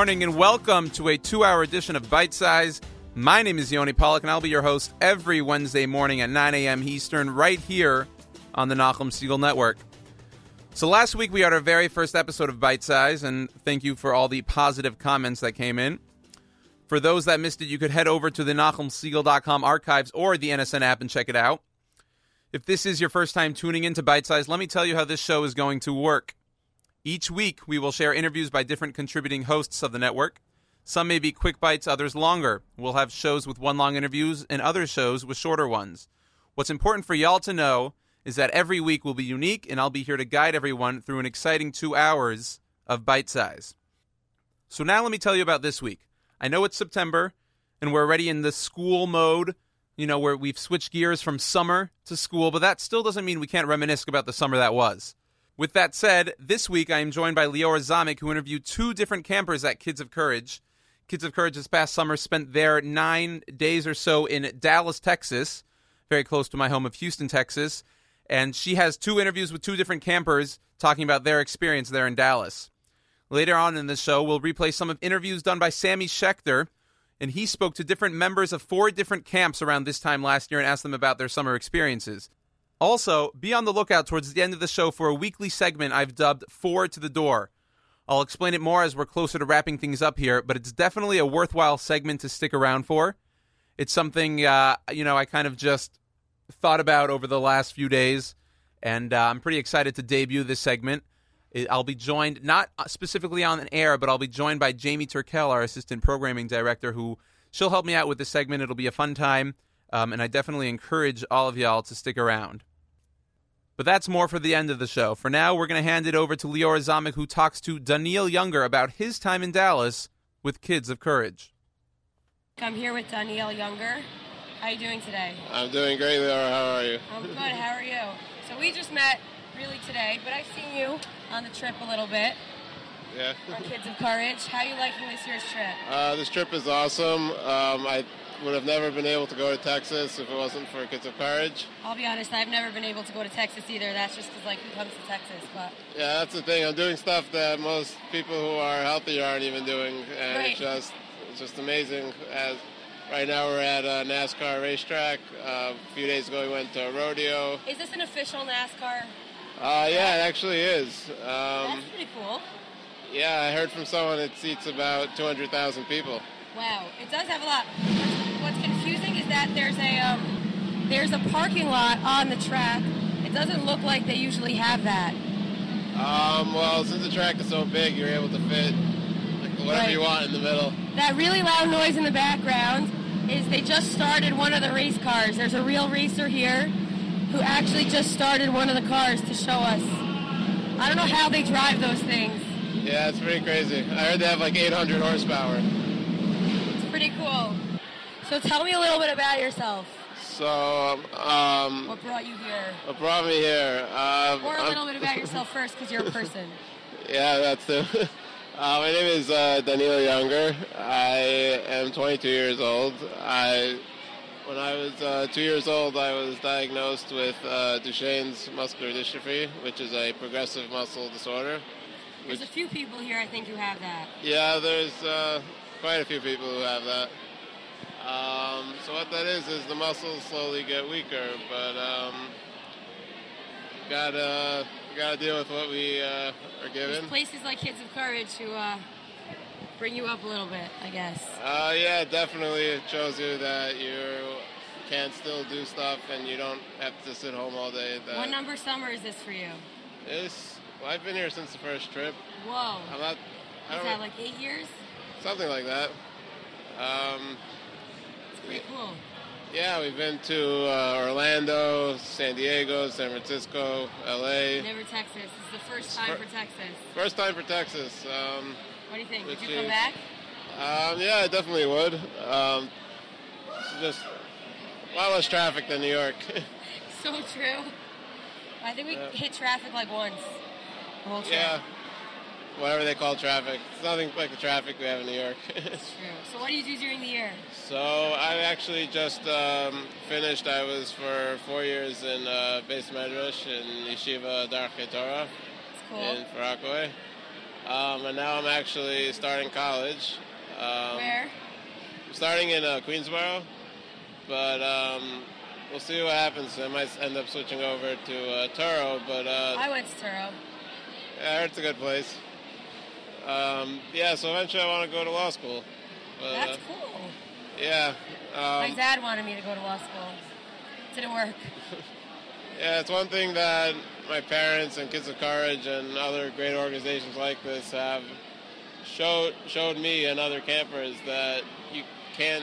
Morning and welcome to a two hour edition of Bite Size. My name is Yoni Pollak and I'll be your host every Wednesday morning at 9 a.m. Eastern right here on the Nachum Segal Network. So last week we had our very first episode of Bite Size and thank you for all the positive comments that came in. For those that missed it, you could head over to the NachumSegal.com archives or the NSN app and check it out. If this is your first time tuning into Bite Size, let me tell you how this show is going to work. Each week, we will share interviews by different contributing hosts of the network. Some may be quick bites, others longer. We'll have shows with one long interviews and other shows with shorter ones. What's important for y'all to know is that every week will be unique, and I'll be here to guide everyone through an exciting two hours of bite size. So, now let me tell you about this week. I know it's September, and we're already in the school mode, you know, where we've switched gears from summer to school, but that still doesn't mean we can't reminisce about the summer that was. With that said, this week I am joined by Leora Zomick, who interviewed two different campers at Kids of Courage. Kids of Courage this past summer spent their nine days or so in Dallas, Texas, very close to my home of Houston, Texas. And she has two interviews with two different campers talking about their experience there in Dallas. Later on in the show, we'll replay some of interviews done by Sammy Schaechter, and he spoke to different members of four different camps around this time last year and asked them about their summer experiences. Also, be on the lookout towards the end of the show for a weekly segment I've dubbed Four to the Door. I'll explain it more as we're closer to wrapping things up here, but it's definitely a worthwhile segment to stick around for. It's something, uh, you know, I kind of just thought about over the last few days, and uh, I'm pretty excited to debut this segment. I'll be joined, not specifically on air, but I'll be joined by Jamie Turkel, our assistant programming director, who she'll help me out with this segment. It'll be a fun time, um, and I definitely encourage all of y'all to stick around. But that's more for the end of the show. For now, we're going to hand it over to Leora Zomick, who talks to Daniel Younger about his time in Dallas with Kids of Courage. I'm here with Daniel Younger. How are you doing today? I'm doing great, Leora. How are you? I'm good. How are you? So we just met really today, but I've seen you on the trip a little bit. Yeah. On Kids of Courage. How are you liking this year's trip? Uh, this trip is awesome. Um, I would have never been able to go to Texas if it wasn't for Kids of Courage. I'll be honest, I've never been able to go to Texas either. That's just because, like, who comes to Texas? But yeah, that's the thing. I'm doing stuff that most people who are healthy aren't even doing, and right. it's just it's just amazing. As right now we're at a NASCAR racetrack. Uh, a few days ago we went to a rodeo. Is this an official NASCAR? Uh, yeah, it actually is. Um, that's pretty cool. Yeah, I heard from someone it seats about 200,000 people. Wow, it does have a lot. What's confusing is that there's a um, there's a parking lot on the track. It doesn't look like they usually have that. Um, well, since the track is so big, you're able to fit like, whatever Right. you want in the middle. That really loud noise in the background is they just started one of the race cars. There's a real racer here who actually just started one of the cars to show us. I don't know how they drive those things. Yeah, it's pretty crazy. I heard they have like 800 horsepower. Pretty cool. So tell me a little bit about yourself. So, um, What brought you here? what brought me here? Um, Or a I'm- little bit about yourself first, because you're a person. Yeah, that's it. Uh, my name is uh, Daniel Younger. I am 22 years old. I, when I was uh, two years old, I was diagnosed with uh, Duchenne's muscular dystrophy, which is a progressive muscle disorder. There's a few people here, I think, who have that. Yeah, there's uh, quite a few people who have that. Um, so what that is is the muscles slowly get weaker, but um, gotta gotta deal with what we uh, are There's given. places like Kids of Courage who uh, bring you up a little bit, I guess. Uh, yeah, definitely. It shows you that you can still do stuff and you don't have to sit home all day. What number summer is this for you? It's, well, I've been here since the first trip. Whoa. I'm not. I Is that like eight years? Something like that. Um, It's pretty cool. yeah, we've been to uh, Orlando, San Diego, San Francisco, L.A. Never Texas. This is the first time for Texas. First time for Texas. Um, What do you think? Would you come back? um, yeah, I definitely would. Um, it's just a lot less traffic than New York. So true. I think we Yeah. hit traffic like once. The whole trip. yeah, whatever they call traffic. It's nothing like the traffic we have in New York. It's true. So what do you do during the year? so I actually just um, finished. I was for four years in uh, Beis Medrash in Yeshiva Darchei Torah cool. in Far Rockaway. um, and now I'm actually starting college. Um, Where? I'm starting in uh, Queensboro, but um, we'll see what happens. I might end up switching over to uh, Touro, but uh, I went to Touro. yeah, I heard it's a good place. Um, yeah, so eventually I want to go to law school. But, That's uh, cool. yeah. My Um, dad wanted me to go to law school. It Didn't work. Yeah, it's one thing that my parents and Kids of Courage and other great organizations like this have showed showed me and other campers that you can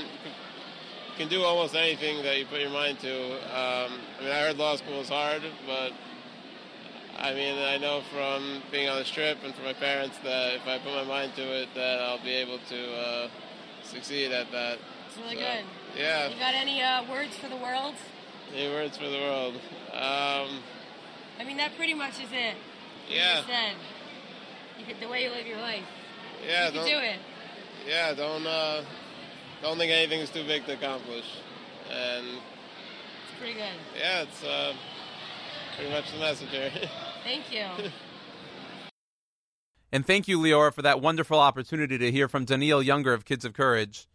can do almost anything that you put your mind to. Um, I mean, I heard law school is hard, but I mean, I know from being on this trip and from my parents that if I put my mind to it, that I'll be able to uh, succeed at that. It's really So, good. Yeah. You got any uh, words for the world? Any words for the world? Um, I mean, that pretty much is it. Yeah. just said you could, the way you live your life. Yeah. you don't- can do it. yeah, don't uh, don't think anything's too big to accomplish. And It's pretty good. yeah, it's uh, pretty much the message here. Thank you. And thank you, Leora, for that wonderful opportunity to hear from Daniel Younger of Kids of Courage.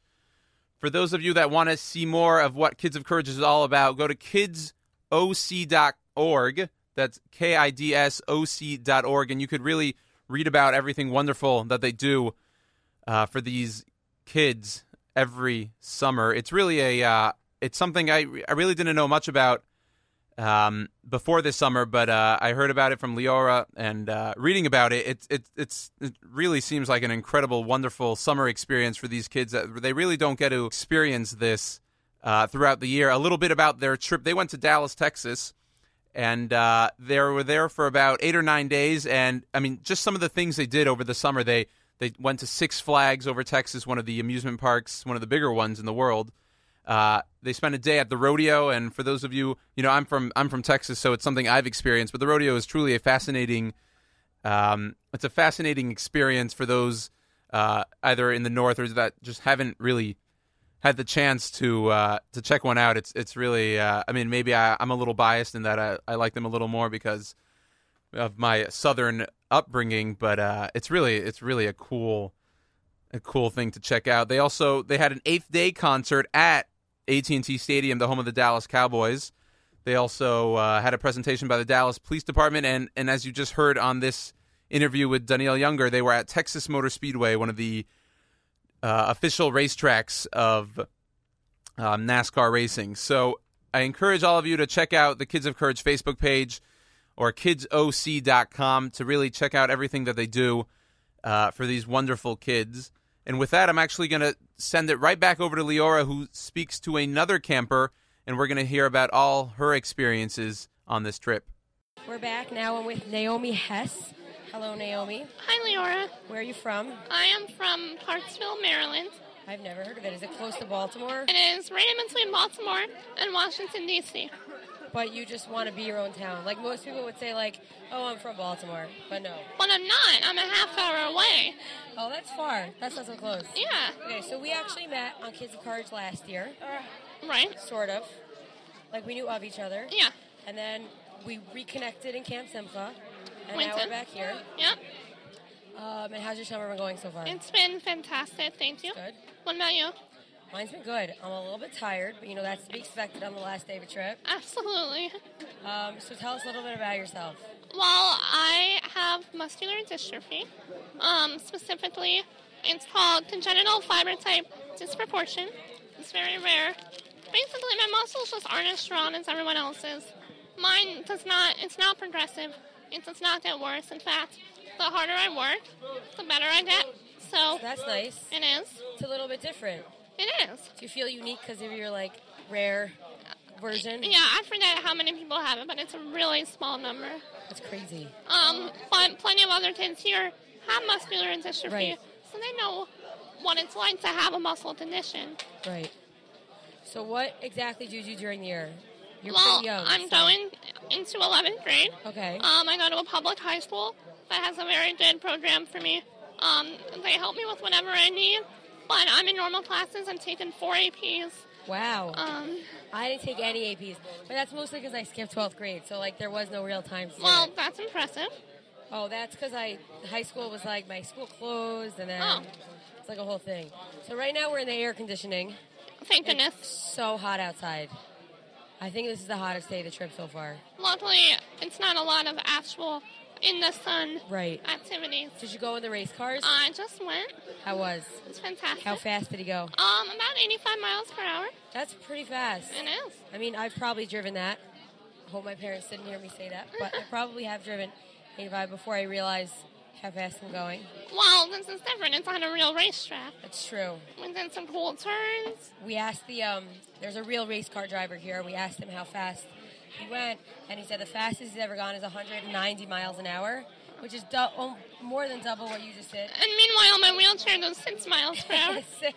For those of you that want to see more of what Kids of Courage is all about, go to kidsoc.org. That's K I D S O C.org. And you could really read about everything wonderful that they do uh, for these kids every summer. It's really a, uh, it's something I, I really didn't know much about um, before this summer, but uh, I heard about it from Leora and uh, reading about it. It, it. It's it really seems like an incredible, wonderful summer experience for these kids. They really don't get to experience this uh, throughout the year. A little bit about their trip. They went to Dallas, Texas, and uh, they were there for about eight or nine days. And I mean, just some of the things they did over the summer. They they went to Six Flags over Texas, one of the amusement parks, one of the bigger ones in the world. Uh, they spent a day at the rodeo, and for those of you, you know, I'm from I'm from Texas, so it's something I've experienced. But the rodeo is truly a fascinating, um, it's a fascinating experience for those uh, either in the north or that just haven't really had the chance to uh, to check one out. It's it's really, uh, I mean, maybe I, I'm a little biased in that I, I like them a little more because of my southern upbringing, but uh, it's really it's really a cool a cool thing to check out. They also they had an eighth day concert at AT&T Stadium, the home of the Dallas Cowboys. They also uh, had a presentation by the Dallas Police Department, and and as you just heard on this interview with Daniel Younger, they were at Texas Motor Speedway, one of the uh, official racetracks of um, NASCAR racing. So I encourage all of you to check out the Kids of Courage Facebook page or kidsoc.com to really check out everything that they do uh, for these wonderful kids. And with that, I'm actually going to send it right back over to Leora, who speaks to another camper, and we're going to hear about all her experiences on this trip. We're back now. I'm with Naomi Hess. Hello, Naomi. Hi, Leora. Where are you from? I am from Parksville, Maryland. I've never heard of it. Is it close to Baltimore? It is right in between Baltimore and Washington, D.C. But you just want to be your own town. Like most people would say, like, oh, I'm from Baltimore. But no. But I'm not. I'm a half hour away. Oh, that's far. That's not so close. Yeah, Okay, so we actually met on Kids of Courage last year, right? sort of. Like we knew of each other. Yeah, And then we reconnected in Camp Simcha. And now we're back here. yeah. Um, and how's your summer been going so far? It's been fantastic. Thank you. good. What about you? Mine's been good. I'm a little bit tired, but you know that's to be expected on the last day of a trip. Absolutely. Um, so tell us a little bit about yourself. Well, I have muscular dystrophy. Um, specifically, it's called congenital fiber type disproportion. It's very rare. Basically, my muscles just aren't as strong as everyone else's. Mine does not. It's not progressive. It does not get worse. In fact, the harder I work, the better I get. So That's nice. it is. It's a little bit different. It is. Do you feel unique because of your like rare version? Yeah, I forget how many people have it, but it's a really small number. That's crazy. Um, but plenty of other kids here have muscular dystrophy, Right. so they know what it's like to have a muscle condition. Right. So what exactly do you do during the year? You're well, pretty young. I'm so- going into 11th grade. Okay. Um, I go to a public high school that has a very good program for me. Um, they help me with whatever I need, but I'm in normal classes. I'm taking four APs. wow. Um, I didn't take any APs, but that's mostly because I skipped 12th grade, so like there was no real time. Well, it. that's impressive. Oh, that's because I high school was like my school closed, and then Oh. it's like a whole thing. So right now we're in the air conditioning. Thank goodness. So hot outside. I think this is the hottest day of the trip so far. Luckily, it's not a lot of actual in the sun Right. activities. Did you go in the race cars? I just went. How was? It's fantastic. How fast did he go? Um, about 85 miles per hour. That's pretty fast. It is. I mean, I've probably driven that. I hope my parents didn't hear me say that, but I probably have driven 85 before I realized how fast I'm going. Well, this is different. It's on a real racetrack. That's true. We did some cool turns. We asked the um, there's a real race car driver here. We asked him how fast he went, and he said the fastest he's ever gone is 190 miles an hour, which is du- oh, more than double what you just did. And meanwhile, my wheelchair goes six miles per hour. Six.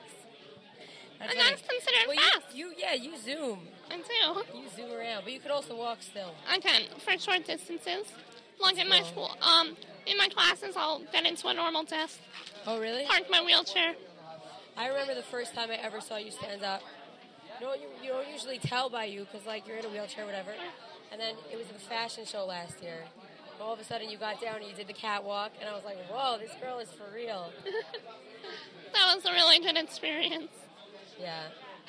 That's And that's considered well, fast. You, you, yeah, you zoom. I do. You zoom around, but you could also walk still. I can for short distances. Like in my school, um, in my classes, I'll get into a normal desk, Oh, really? park my wheelchair. I remember the first time I ever saw you stand up. You don't, you, you don't usually tell by you because, like, you're in a wheelchair or whatever. And then it was the fashion show last year. All of a sudden, you got down and you did the catwalk, and I was like, whoa, this girl is for real. That was a really good experience. Yeah.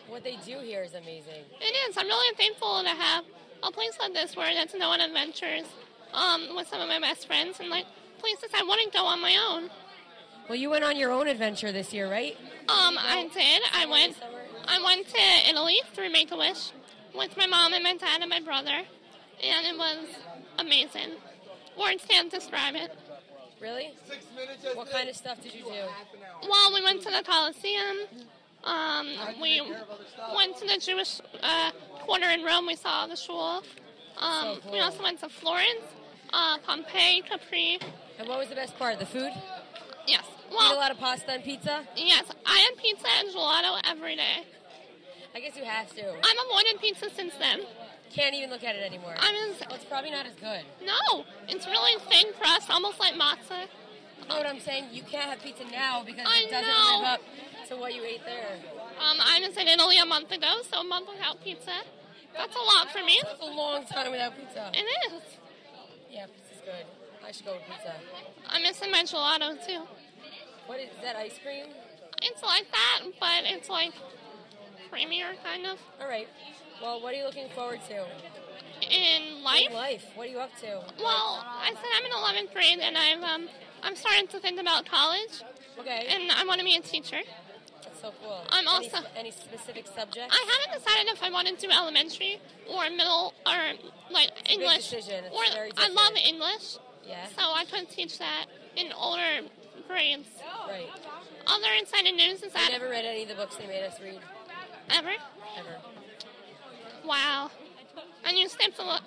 What they do here is amazing. It is. I'm really thankful to have a place like this where I get to go on adventures um, with some of my best friends and like places I wouldn't go on my own. Well, you went on your own adventure this year, right? Um, I did. I went. I went to Italy through Make a Wish with my mom and my dad and my brother, and it was amazing. Words can't describe it. Really? What kind of stuff did you do? Well, we went to the Colosseum. Um, we went to the Jewish uh, quarter in Rome. We saw the shul. Um, So cool. We also went to Florence, uh, Pompeii, Capri. And what was the best part? The food? Yes. Eat a lot of pasta and pizza? yes. I had pizza and gelato every day. I guess you have to. I'm avoided pizza since then. Can't even look at it anymore. I mean, Well, it's probably not as good. no, it's really thin crust, almost like matzah. You know what I'm saying? You can't have pizza now because I it doesn't know. live up to what you ate there. Um, I was in Italy a month ago, so a month without pizza. That's a lot for me. That's a long time without pizza. It is. Yeah, pizza's good. I should go with pizza. I'm missing my gelato too. What is, is that? Ice cream? It's like that, but it's like creamier, kind of. All right. Well, what are you looking forward to? In life, In life. What are you up to? well, I said I'm in 11th grade, and I've um, I'm starting to think about college, Okay. and I want to be a teacher. That's so cool. I'm any, also- any specific subject? I haven't decided if I want to do elementary or middle or like English. decision. It's Or very I love. English, yeah. so I could teach that in older grades. Right. Other exciting news is I never read any of the books they made us read. ever. Ever. Wow. And you skipped a lot.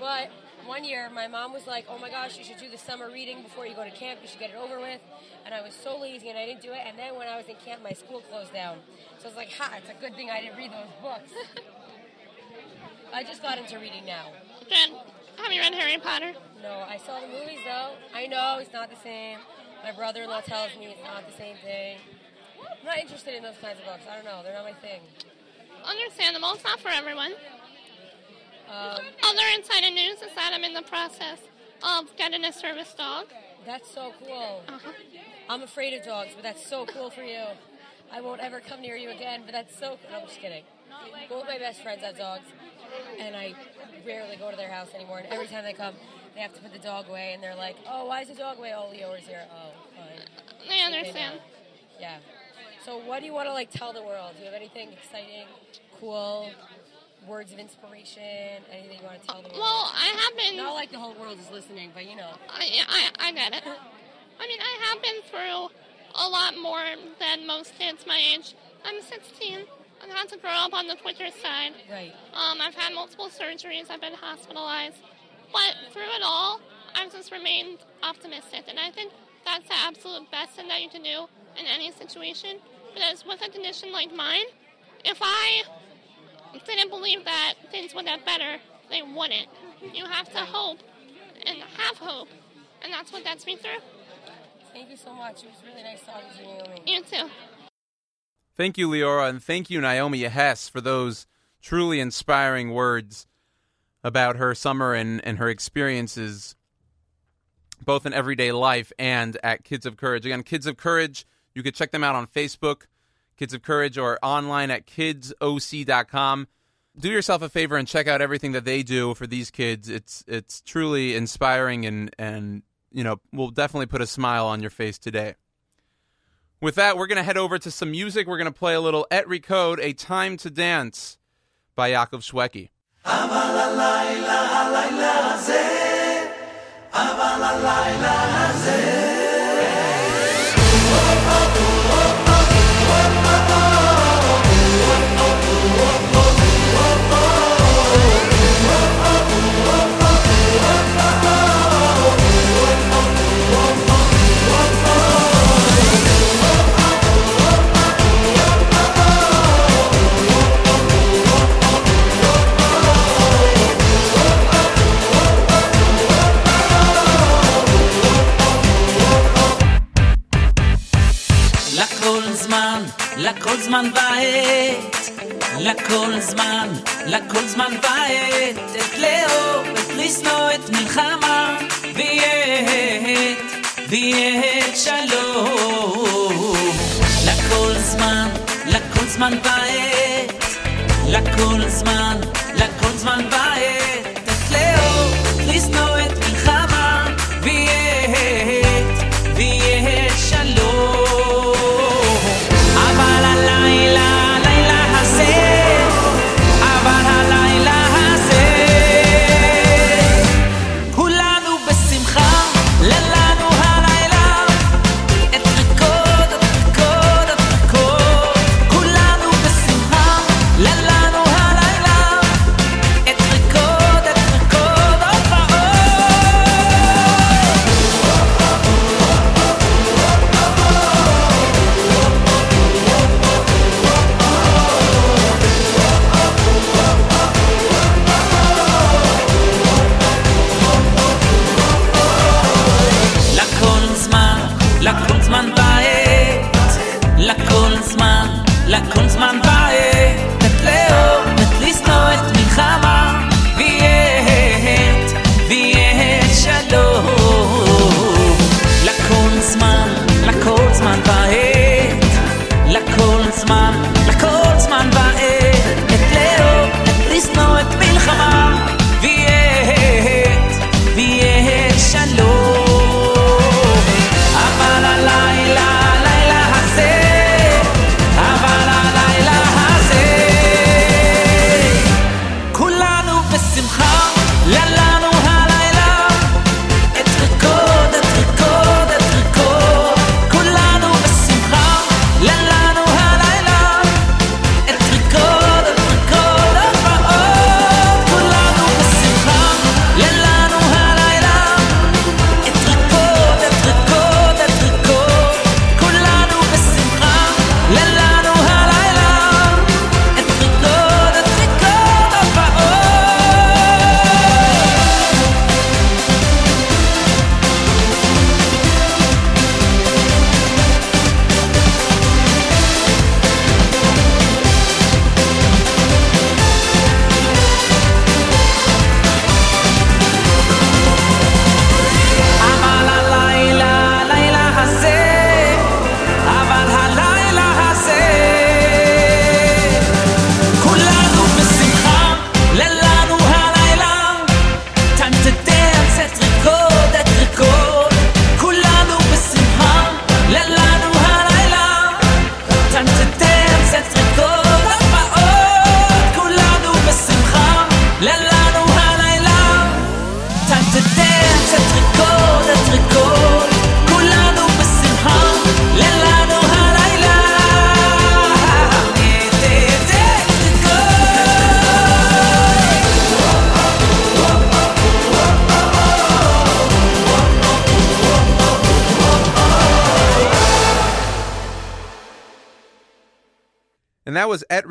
But one year, my mom was like, "Oh my gosh, you should do the summer reading before you go to camp. You should get it over with." And I was so lazy, and I didn't do it. And then when I was in camp, my school closed down. So I was like, "Ha! It's a good thing I didn't read those books." I just got into reading now. Good. Have you read Harry Potter? No, I saw the movies though. I know it's not the same. My brother-in-law tells me it's not the same thing. I'm not interested in those kinds of books. I don't know. They're not my thing. Understandable. It's not for everyone. Um, Other exciting news is that I'm in the process of getting a service dog. that's so cool. Uh-huh. I'm afraid of dogs, but that's so cool for you. I won't ever come near you again, but that's so cool. No, I'm just kidding. Both my best friends have dogs, and I rarely go to their house anymore. And every time they come, they have to put the dog away, and they're like, "Oh, why is the dog away? Oh, Leo is here. Oh, fine." I understand. Yeah. So, what do you want to like tell the world? Do you have anything exciting, cool, words of inspiration? Anything you want to tell the world? Well, I have been. Not like the whole world is listening, but you know. I, I, I get it. I mean, I have been through a lot more than most kids my age. I'm 16. I've had to grow up on the Twitter side. Right. Um, I've had multiple surgeries. I've been hospitalized. But through it all, I've just remained optimistic. And I think that's the absolute best thing that you can do in any situation. Because with a condition like mine, if I didn't believe that things would get better, they wouldn't. You have to hope and have hope. And that's what gets me through. Thank you so much. It was really nice talking to you, Naomi. You too. Thank you, Leora, and thank you, Naomi Hess, for those truly inspiring words about her summer and, and her experiences both in everyday life and at Kids of Courage. Again, Kids of Courage, you could check them out on Facebook, Kids of Courage, or online at kidsoc.com. Do yourself a favor and check out everything that they do for these kids. It's it's truly inspiring and and you know will definitely put a smile on your face today. With that, we're going to head over to some music. We're going to play a little Et Rekod, A Time to Dance by Yaakov Shwekey. אבל הלילה, הלילה הזה, אבל הלילה הזה. לכל זמן ועת, לכל זמן, לכל זמן ועת, את לאהוב, את לשנוא, את מלחמה, ויהיה, ויהיה שלום. לכל זמן, לכל זמן ועת, לכל זמן, לכל זמן ועת,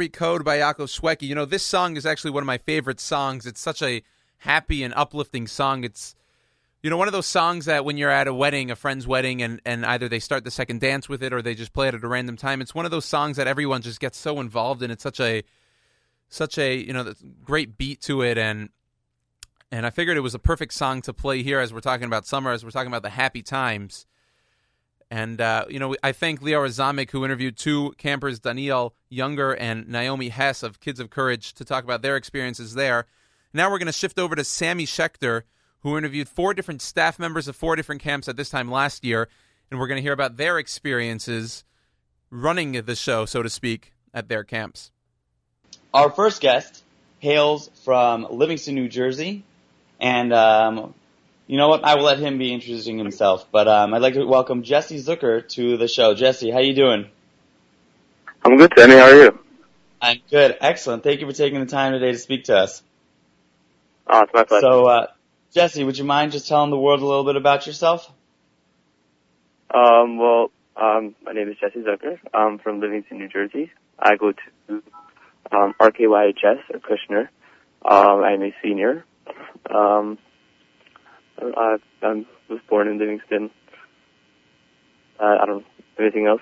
Rekod by Yaakov Shwekey. You know, this song is actually one of my favorite songs. It's such a happy and uplifting song. It's, you know, one of those songs that when you're at a wedding, a friend's wedding, and, and either they start the second dance with it or they just play it at a random time. It's one of those songs that everyone just gets so involved in. It's such a, such a, you know, great beat to it. And, And I figured it was a perfect song to play here as we're talking about summer, as we're talking about the happy times. And, uh, you know, I thank Leo Zomick, who interviewed two campers, Daniel Younger and Naomi Hess of Kids of Courage, to talk about their experiences there. Now we're going to shift over to Sammy Schaechter, who interviewed four different staff members of four different camps at this time last year. And we're going to hear about their experiences running the show, so to speak, at their camps. Our first guest hails from Livingston, New Jersey, and um, you know what? I will let him be introducing himself. But um, I'd like to welcome Jesse Zucker to the show. Jesse, how you doing? I'm good, Sammy. How are you? I'm good. Excellent. Thank you for taking the time today to speak to us. Oh, it's my pleasure. So, uh, Jesse, would you mind just telling the world a little bit about yourself? Um, well, um, my name is Jesse Zucker. I'm from Livingston, New Jersey. I go to um, RKYHS or Kushner. Um, I'm a senior. Um, I, I was born in Livingston. Uh, I don't know anything else.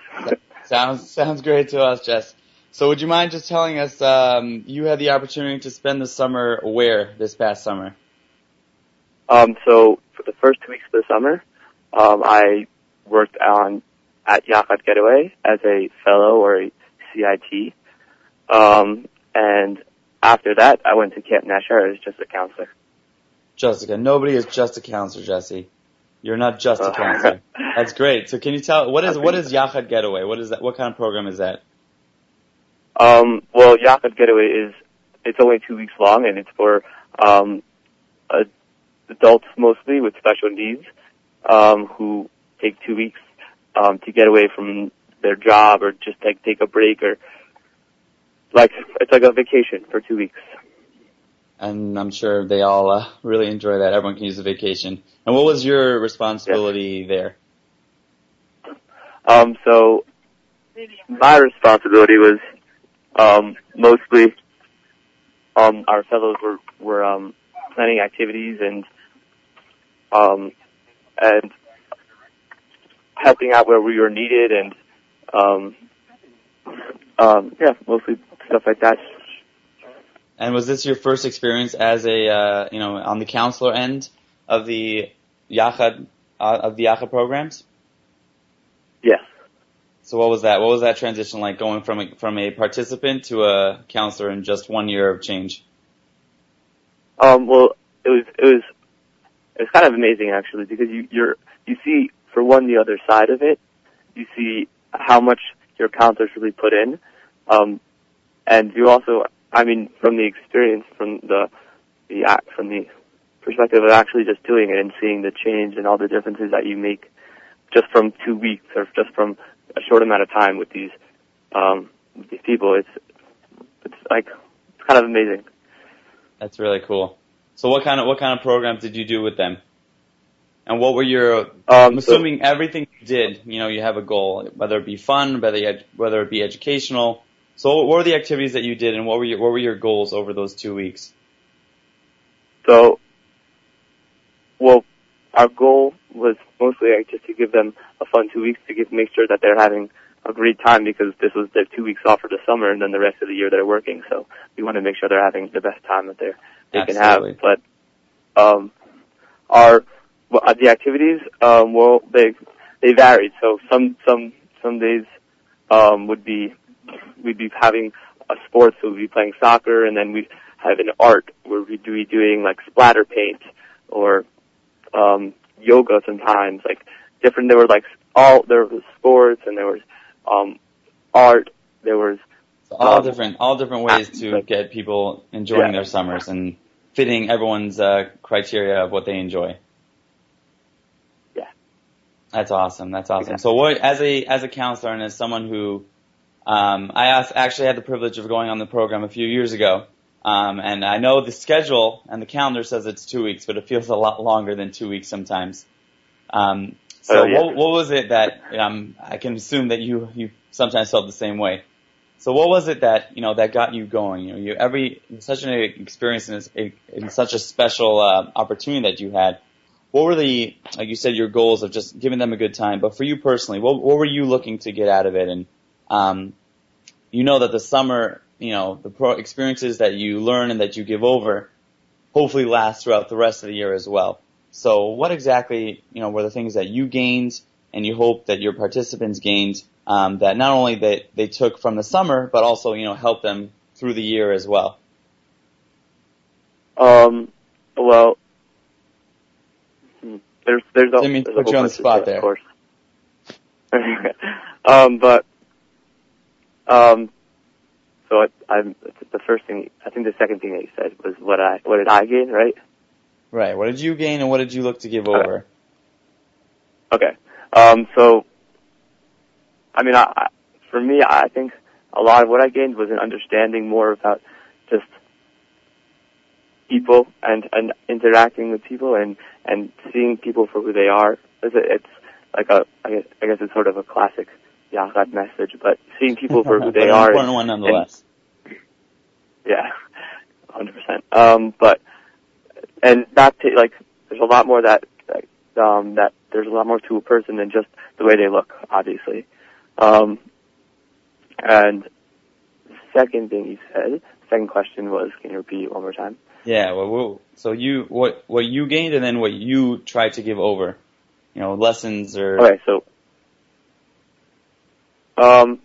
Sounds sounds great to us, Jess. So, would you mind just telling us um, you had the opportunity to spend the summer where this past summer? Um, so for the first two weeks of the summer, um, I worked on at Yachad Getaway as a fellow or a CIT. Um, and after that, I went to Camp Nesher as just a counselor. Jessica, nobody is just a counselor, Jesse. You're not just a counselor. That's great. So, can you tell what is what is Yachad Getaway? What is that? What kind of program is that? Um, well, Yachad Getaway is it's only two weeks long, and it's for um, uh, adults mostly with special needs um, who take two weeks um, to get away from their job or just like take a break or like it's like a vacation for two weeks. And I'm sure they all uh, really enjoy that. Everyone can use a vacation. And what was your responsibility there? Um, so my responsibility was um, mostly um, our fellows were were um, planning activities and um, and helping out where we were needed and um, um, yeah, mostly stuff like that. And was this your first experience as a uh, you know on the counselor end of the Yachad uh, of the Yachad programs? Yes. So what was that? What was that transition like going from a, from a participant to a counselor in just one year of change? Um, well, it was it was it was kind of amazing actually because you you're you see for one the other side of it. You see how much your counselors really put in, um, and you also, I mean, from the experience, from the the act, from the perspective of actually just doing it and seeing the change and all the differences that you make just from two weeks or just from a short amount of time with these um, with these people. It's it's like it's kind of amazing. That's really cool. So what kind of what kind of programs did you do with them? And what were your? I'm Um, so- assuming everything you did. You know, you have a goal, whether it be fun, whether you, whether it be educational. So what were the activities that you did, and what were your what were your goals over those two weeks? So, well, our goal was mostly like, just to give them a fun two weeks to give, make sure that they're having a great time because this was their two weeks off for the summer and then the rest of the year they're working. So we want to make sure they're having the best time that they're, they can have. But, um, our, well, uh, the activities, um, well, they, they varied. So some, some, some days, um, would be, we'd be having a sport, so we'd be playing soccer and then we'd have an art where we'd be doing like splatter paint or, um, yoga sometimes, like different, there were like all, there was sports and there was, um, art, there was, So all Um, different all different ways to but- get people enjoying Yeah. their summers and fitting everyone's uh, criteria of what they enjoy. Yeah. That's awesome. That's awesome. So what, as a, as a counselor and as someone who, um, I actually had the privilege of going on the program a few years ago. Um, and I know the schedule and the calendar says it's two weeks, but it feels a lot longer than two weeks sometimes. Um, so Oh, yeah. what, what was it that, um, I can assume that you, you sometimes felt the same way. So what was it that, you know, that got you going? You know, you every, such an experience and such a special, uh, opportunity that you had what were the like you said your goals of just giving them a good time but for you personally what, what were you looking to get out of it and um, you know that the summer you know the pro experiences that you learn and that you give over hopefully last throughout the rest of the year as well. So what exactly, you know, were the things that you gained and you hope that your participants gained um, that not only that they took from the summer, but also, you know, help them through the year as well? Um, well, hmm, there's there's a, Didn't mean there's a put you on the spot there. Of course. um, but um, so I, I'm the first thing. I think the second thing that you said was what I what did I gain, right? Right. What did you gain and what did you look to give over? Okay. Um, so, I mean, I, I, for me, I think a lot of what I gained was an understanding more about just people and, and interacting with people and, and seeing people for who they are. It's, it's like a, I guess, I guess it's sort of a classic Yachad message, but seeing people for who they are. important and- one nonetheless. yeah, hundred percent. Um, but and that ta- like there's a lot more that like, um, that there's a lot more to a person than just the way they look, obviously. Um, and second thing you said, second question was, can you repeat it one more time? Yeah. Well, well, so you what what you gained and then what you tried to give over, you know, lessons or Okay, so um,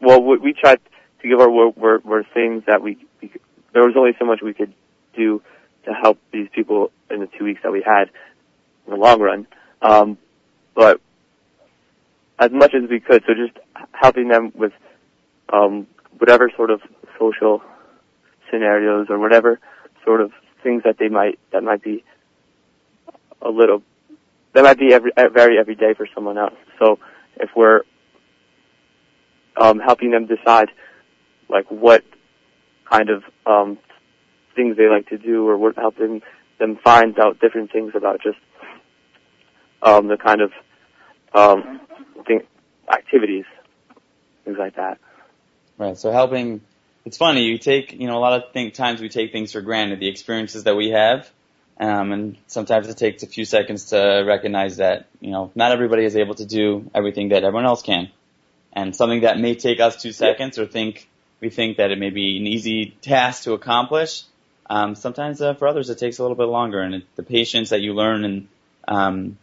well, what we tried to give our were, were, were things that we, we there was only so much we could do to help these people in the two weeks that we had in the long run. Um, but as much as we could, so just helping them with um, whatever sort of social scenarios or whatever sort of things that they might that might be a little that might be every very every day for someone else. So if we're um, helping them decide like what kind of um, things they like to do, or what helping them find out different things about just um, the kind of um, thing, activities, things like that. Right. So helping, it's funny. You take, you know, a lot of think, times we take things for granted, the experiences that we have, um, and sometimes it takes a few seconds to recognize that, you know, not everybody is able to do everything that everyone else can, and something that may take us two seconds or think we think that it may be an easy task to accomplish. Um, sometimes uh, for others it takes a little bit longer, and it, the patience that you learn and um,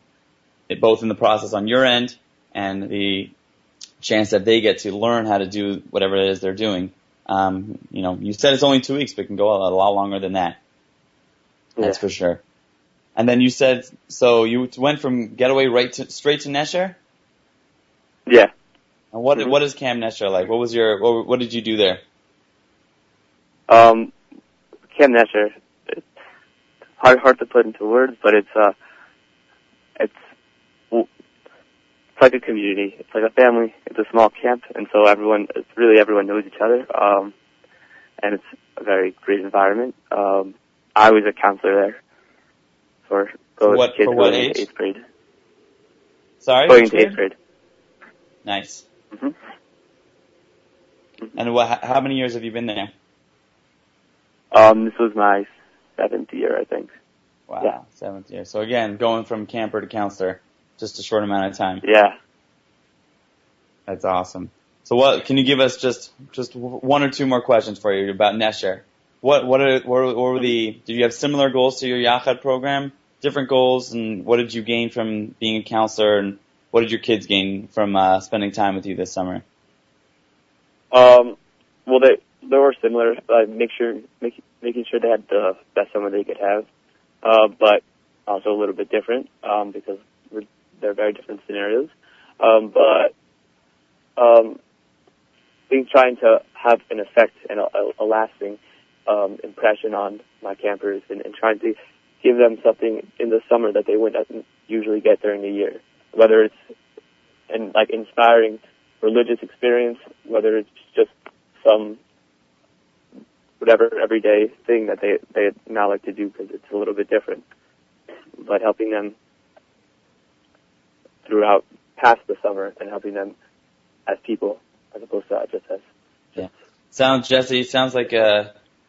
it, both in the process on your end and the chance that they get to learn how to do whatever it is they're doing. Um, you know, you said it's only two weeks, but it can go a lot longer than that. That's Yeah. for sure. And then you said, so you went from Getaway right to straight to Nesher. Yeah. And what Mhm. what is Camp Nesher like? What was your what, what did you do there? Um, Cam Nesher, it's hard hard to put into words, but it's uh, it's it's like a community. It's like a family. It's a small camp, and so everyone, it's really everyone knows each other. Um, and it's a very great environment. Um, I was a counselor there for those what- kids for what going age? eighth grade. Sorry, Going into eighth grade? grade. Nice. hmm And what, how many years have you been there? Um, this was my seventh year, I think. Wow, Yeah. seventh year. So again, going from camper to counselor, just a short amount of time. Yeah. That's awesome. So what can you give us just just one or two more questions for you about Nesher? What what are what, were- what were the did you have similar goals to your Yachad program? Different goals, and what did you gain from being a counselor, and what did your kids gain from uh, spending time with you this summer? Um, well, they they were similar. Uh, make sure make, making sure they had the best summer they could have, uh, but also a little bit different um, because we're, they're very different scenarios. Um, but um, being trying to have an effect and a, a, lasting um, impression on my campers, and, and trying to give them something in the summer that they wouldn't usually get during the year, whether it's and like inspiring religious experience, whether it's just some whatever everyday thing that they they now like to do because it's a little bit different, but helping them throughout past the summer and helping them as people as opposed to just as yeah. Sounds Jesse. Sounds like uh,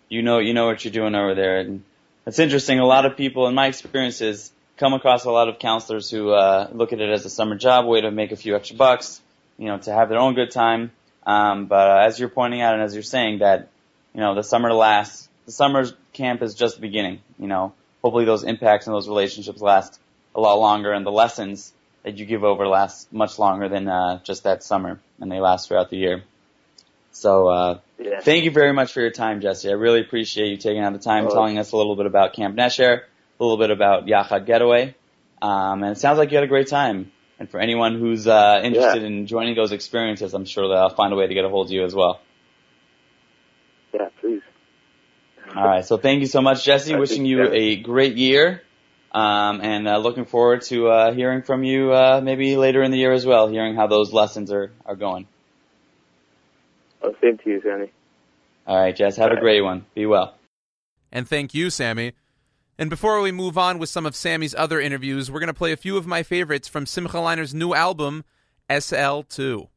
you know you know what you're doing over there, and it's interesting. A lot of people, in my experiences, come across a lot of counselors who uh, look at it as a summer job, way to make a few extra bucks, you know, to have their own good time. Um, but uh, as you're pointing out, and as you're saying that, you know, the summer lasts, the summer camp is just the beginning. You know, hopefully those impacts and those relationships last a lot longer, and the lessons that you give over last much longer than uh, just that summer, and they last throughout the year. So uh, Yeah. thank you very much for your time, Jesse. I really appreciate you taking out the time, Oh. telling us a little bit about Camp Nesher, a little bit about Yachad Getaway, um, and it sounds like you had a great time. And for anyone who's uh, interested Yeah. in joining those experiences, I'm sure they'll find a way to get a hold of you as well. Yeah, please. All right. So thank you so much, Jesse. I Wishing you yeah. a great year. Um, and uh, looking forward to uh, hearing from you uh, maybe later in the year as well, hearing how those lessons are, are going. Oh, same to you, Sammy. All right, Jess. Have All a right. great one. Be well. And thank you, Sammy. And before we move on with some of Sammy's other interviews, we're going to play a few of my favorites from Simcha Leiner's new album, SL2.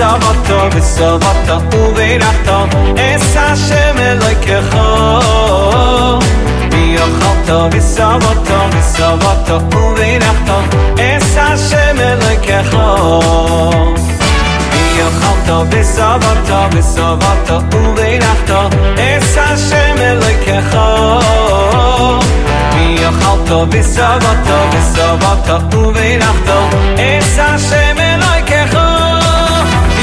zavata ve zavata u ve nachta es a sheme like a ho mi a khata ve zavata ve zavata u ve nachta es a sheme like a ho mi a khata ve zavata sheme like a ho mi a khata ve zavata sheme like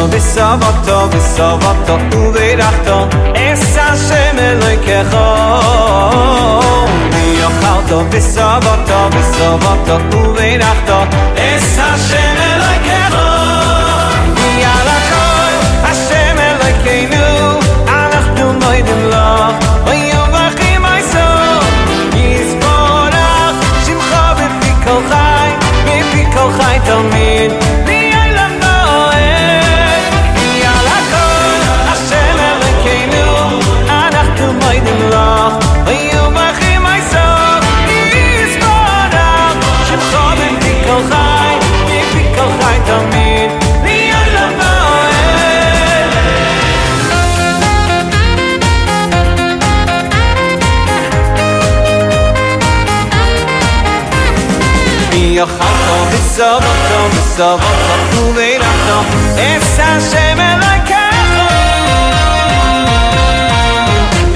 ויאכלתו וסובותו וסובותו ובירכתו אס השם אלוהיכך ויאכלתו וסובותו וסובותו ובירכתו אס השם dav auf dem suba auf ruveira da esa se me da que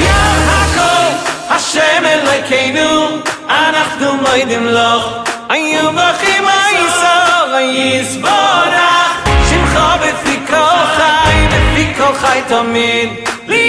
viahako hashem lo keinu anachnu meidim lo ayin dachi meisa geyzbona shimchavetz dikha chay li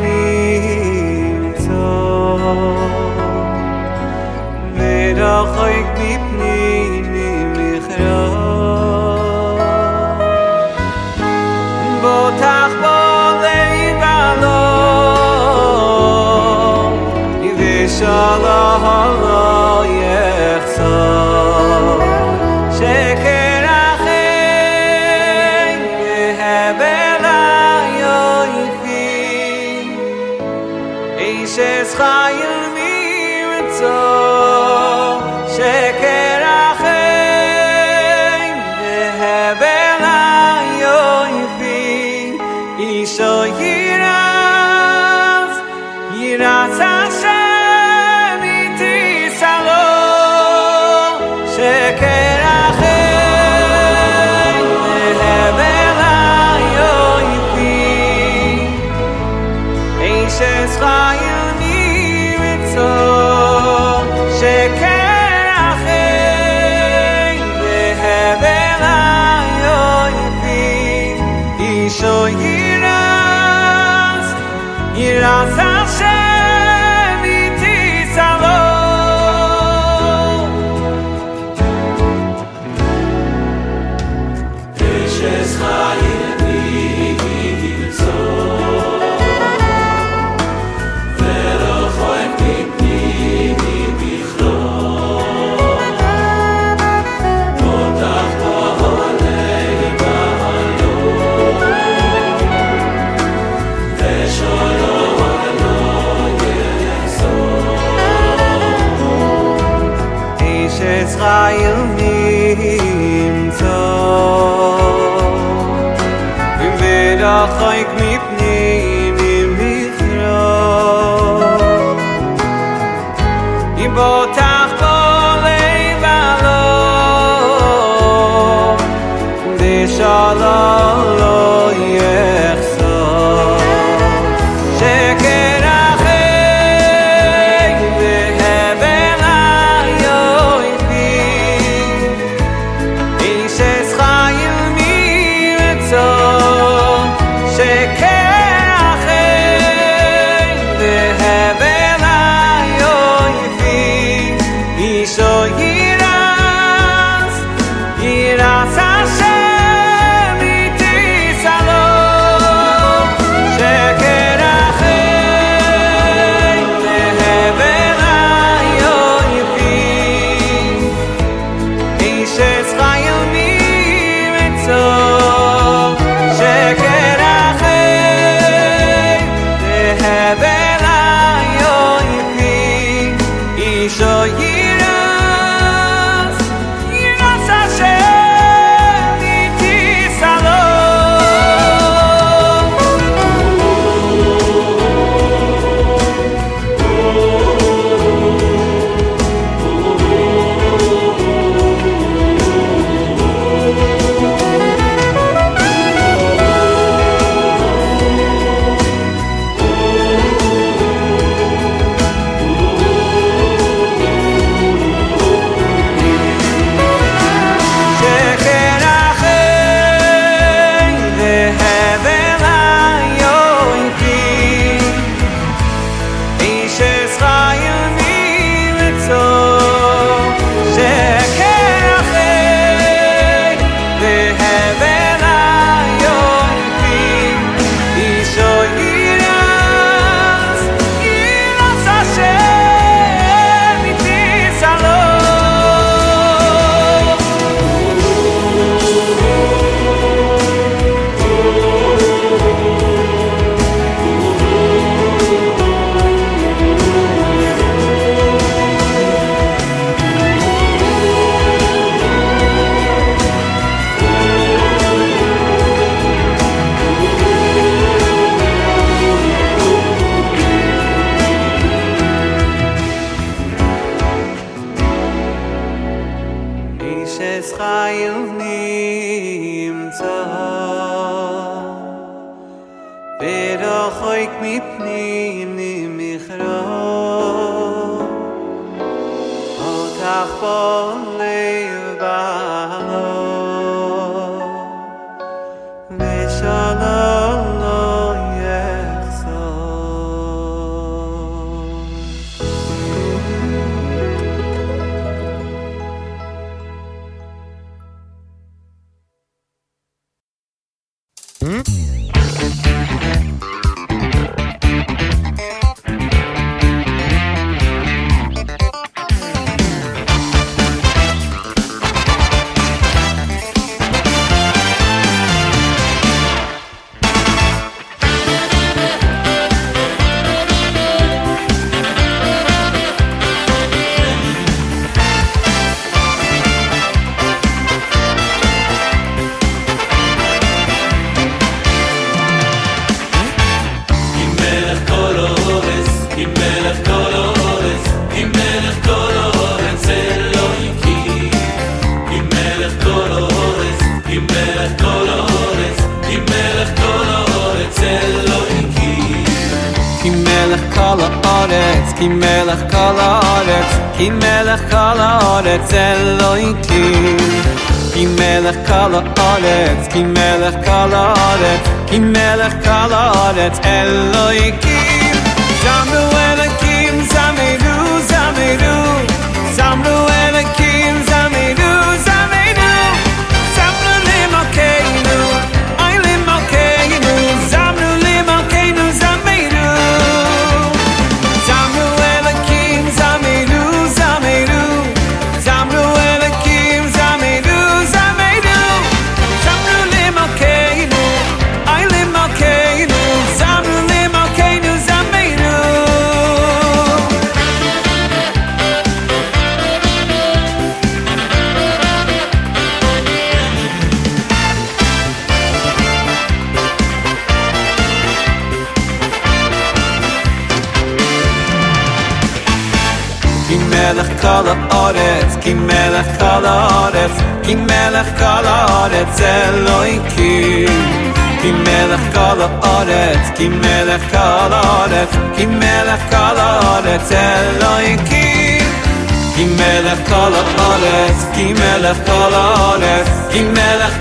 מיר טאָר וועט איך מיט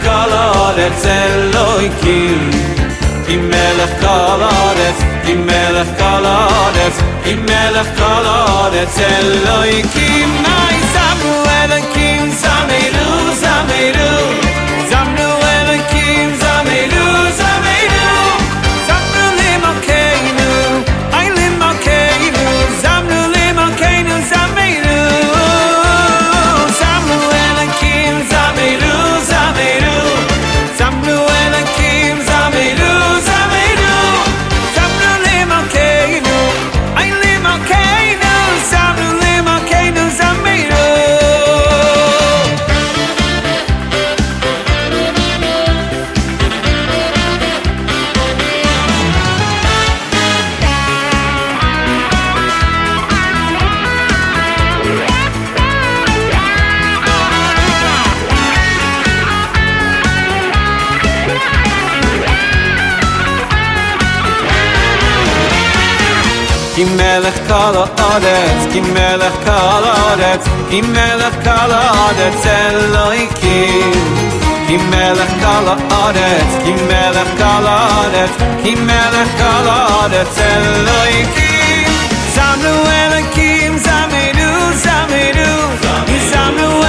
כל הארץ אלוהיקים. כי מלך כל הארץ, כי מלך כל הארץ כי מלך כל הארץ אלוהיקים. נאי סמואל הקים סמירו סמירו כל האורץ כי מלך כל האורץ כי מלך כל האורץ אלוהיקים כי מלך כל הארץ, כי מלך כל הארץ, כי מלך כל הארץ אלוהיקים. זמנו אלוקים, זמנו, זמנו, זמנו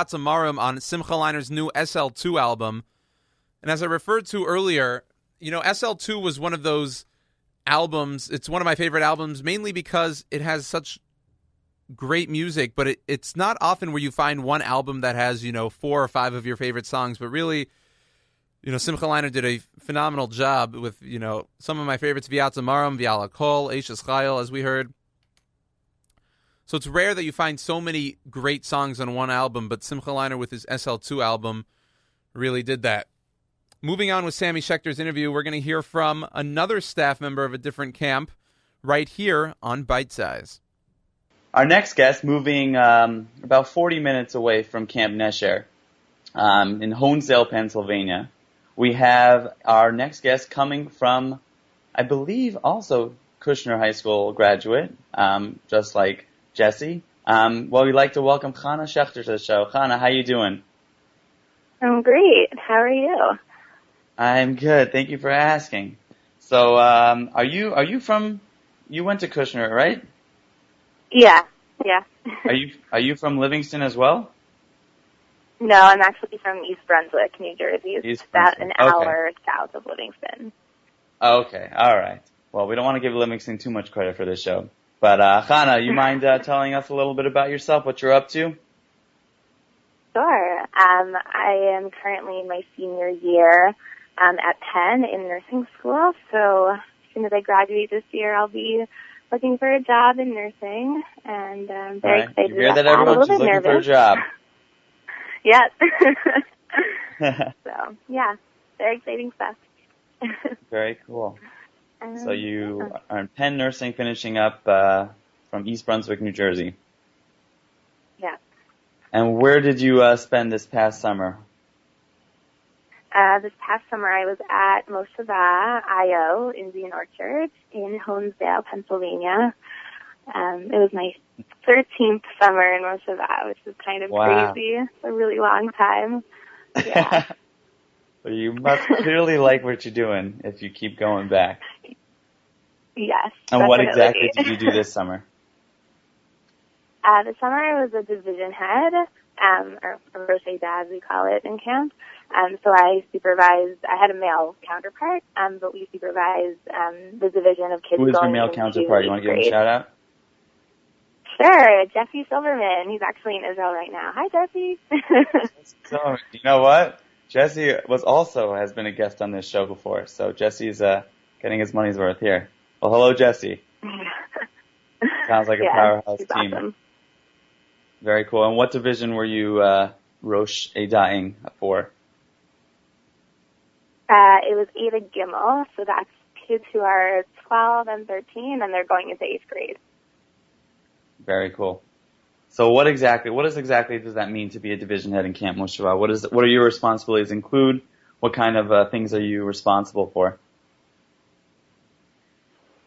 Viatza Marum on Simcha Leiner's new SL2 album. And as I referred to earlier, you know, SL2 was one of those albums. It's one of my favorite albums, mainly because it has such great music, but it, it's not often where you find one album that has, you know, four or five of your favorite songs. But really, you know, Simcha Leiner did a phenomenal job with, you know, some of my favorites, Viatza Marum, Viala Kol, Eishes Chayil, as we heard. So it's rare that you find so many great songs on one album, but Simcha Leiner with his SL2 album really did that. Moving on with Sammy Schaechter's interview, we're going to hear from another staff member of a different camp right here on Bite Size. Our next guest, moving um, about 40 minutes away from Camp Nesher, um, in Honesdale, Pennsylvania. We have our next guest coming from, I believe, also Kushner High School graduate, um, just like Jesse. Um, well, we'd like to welcome Chana Schechter to the show. Chana, how are you doing? I'm great. How are you? I'm good. Thank you for asking. So, um, are you are you from? You went to Kushner, right? Yeah, yeah. are you are you from Livingston as well? No, I'm actually from East Brunswick, New Jersey. It's about an Okay. hour south of Livingston. Okay, all right. Well, we don't want to give Livingston too much credit for this show, but uh, Chana, you mind uh, telling us a little bit about yourself, what you're up to? Sure. Um, I am currently in my senior year um, at Penn in nursing school. So as soon as I graduate this year, I'll be looking for a job in nursing, and I'm very All right. excited You hear about that, that. everyone? a little She's bit looking nervous. for a job. Yes. so yeah, very exciting stuff. Very cool. Um, So you are in Penn Nursing, finishing up uh, from East Brunswick, New Jersey. Yeah. And where did you uh, spend this past summer? Uh, this past summer I was at Moshava IO Indian Orchard in Honesdale, Pennsylvania. Um, it was my 13th summer in Moshava, which is kind of Wow. crazy. It's a really long time. Yeah. Well, you must clearly like what you're doing if you keep going back. yes. And what exactly did you do this summer? Uh, this summer I was a division head, um, or Rosh Edah we call it in camp. Um, so I supervised, I had a male counterpart, um, but we supervised, um, the division of kids Who is your male counterpart? You want to give him a shout out? Sure, Jesse Silverman. He's actually in Israel right now. Hi, Jesse. So, you know what? Jesse was also has been a guest on this show before, so Jesse's uh, getting his money's worth here. Well, hello, Jesse. Sounds like a yeah, powerhouse team. Awesome. Very cool. And what division were you uh, Rosh Edaing for? Uh, it was Ava Gimel, so that's kids who are 12 and 13, and they're going into eighth grade. Very cool. So, what exactly? What is exactly does that mean to be a division head in Camp Moshava? What is? What are your responsibilities include? What kind of uh, things are you responsible for?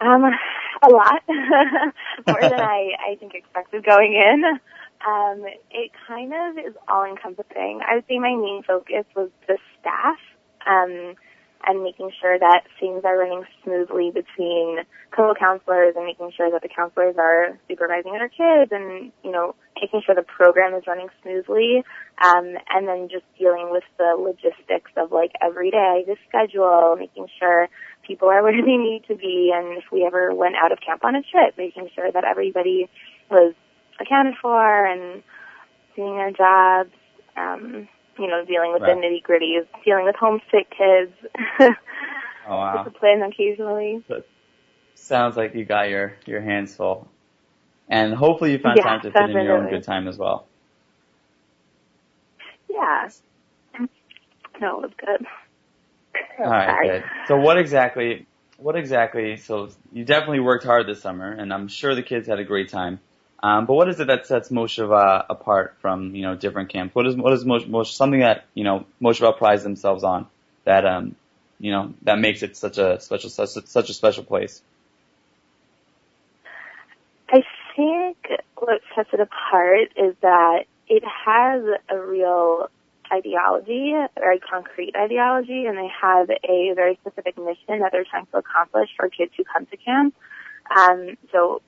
Um, a lot more than I, I think expected going in. Um, it kind of is all encompassing. I would say my main focus was the staff, um, and making sure that things are running smoothly between co-counselors and making sure that the counselors are supervising our kids and, you know, making sure the program is running smoothly. Um, and then just dealing with the logistics of like every day, the schedule, making sure people are where they need to be, and if we ever went out of camp on a trip, making sure that everybody was accounted for and doing their jobs, um, you know, dealing with Right. the nitty gritties, dealing with homesick kids, Oh wow! discipline occasionally. Sounds like you got your your hands full, and hopefully you found Yeah, time to fit in your own good time as well. Yeah. No, it was good. All right, Sorry. good. So what exactly, what exactly, so you definitely worked hard this summer, and I'm sure the kids had a great time. Um, but what is it that sets Moshava apart from, you know, different camps? What is, what is Mosh, Mosh, something that, you know, Moshava prides themselves on that, um, you know, that makes it such a special, such, such a special place? I think what sets it apart is that it has a real ideology, a very concrete ideology, and they have a very specific mission that they're trying to accomplish for kids who come to camp. Um, so,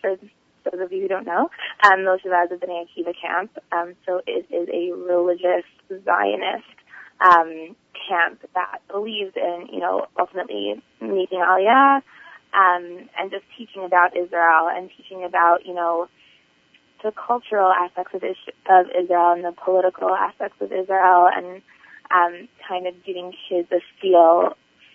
for those of you who don't know, um, Moshava is an Akiva camp, um, so it is a religious Zionist um, camp that believes in, you know, ultimately making Aliyah, um, and just teaching about Israel and teaching about, you know, the cultural aspects of, Is- of Israel and the political aspects of Israel and um, kind of giving kids a feel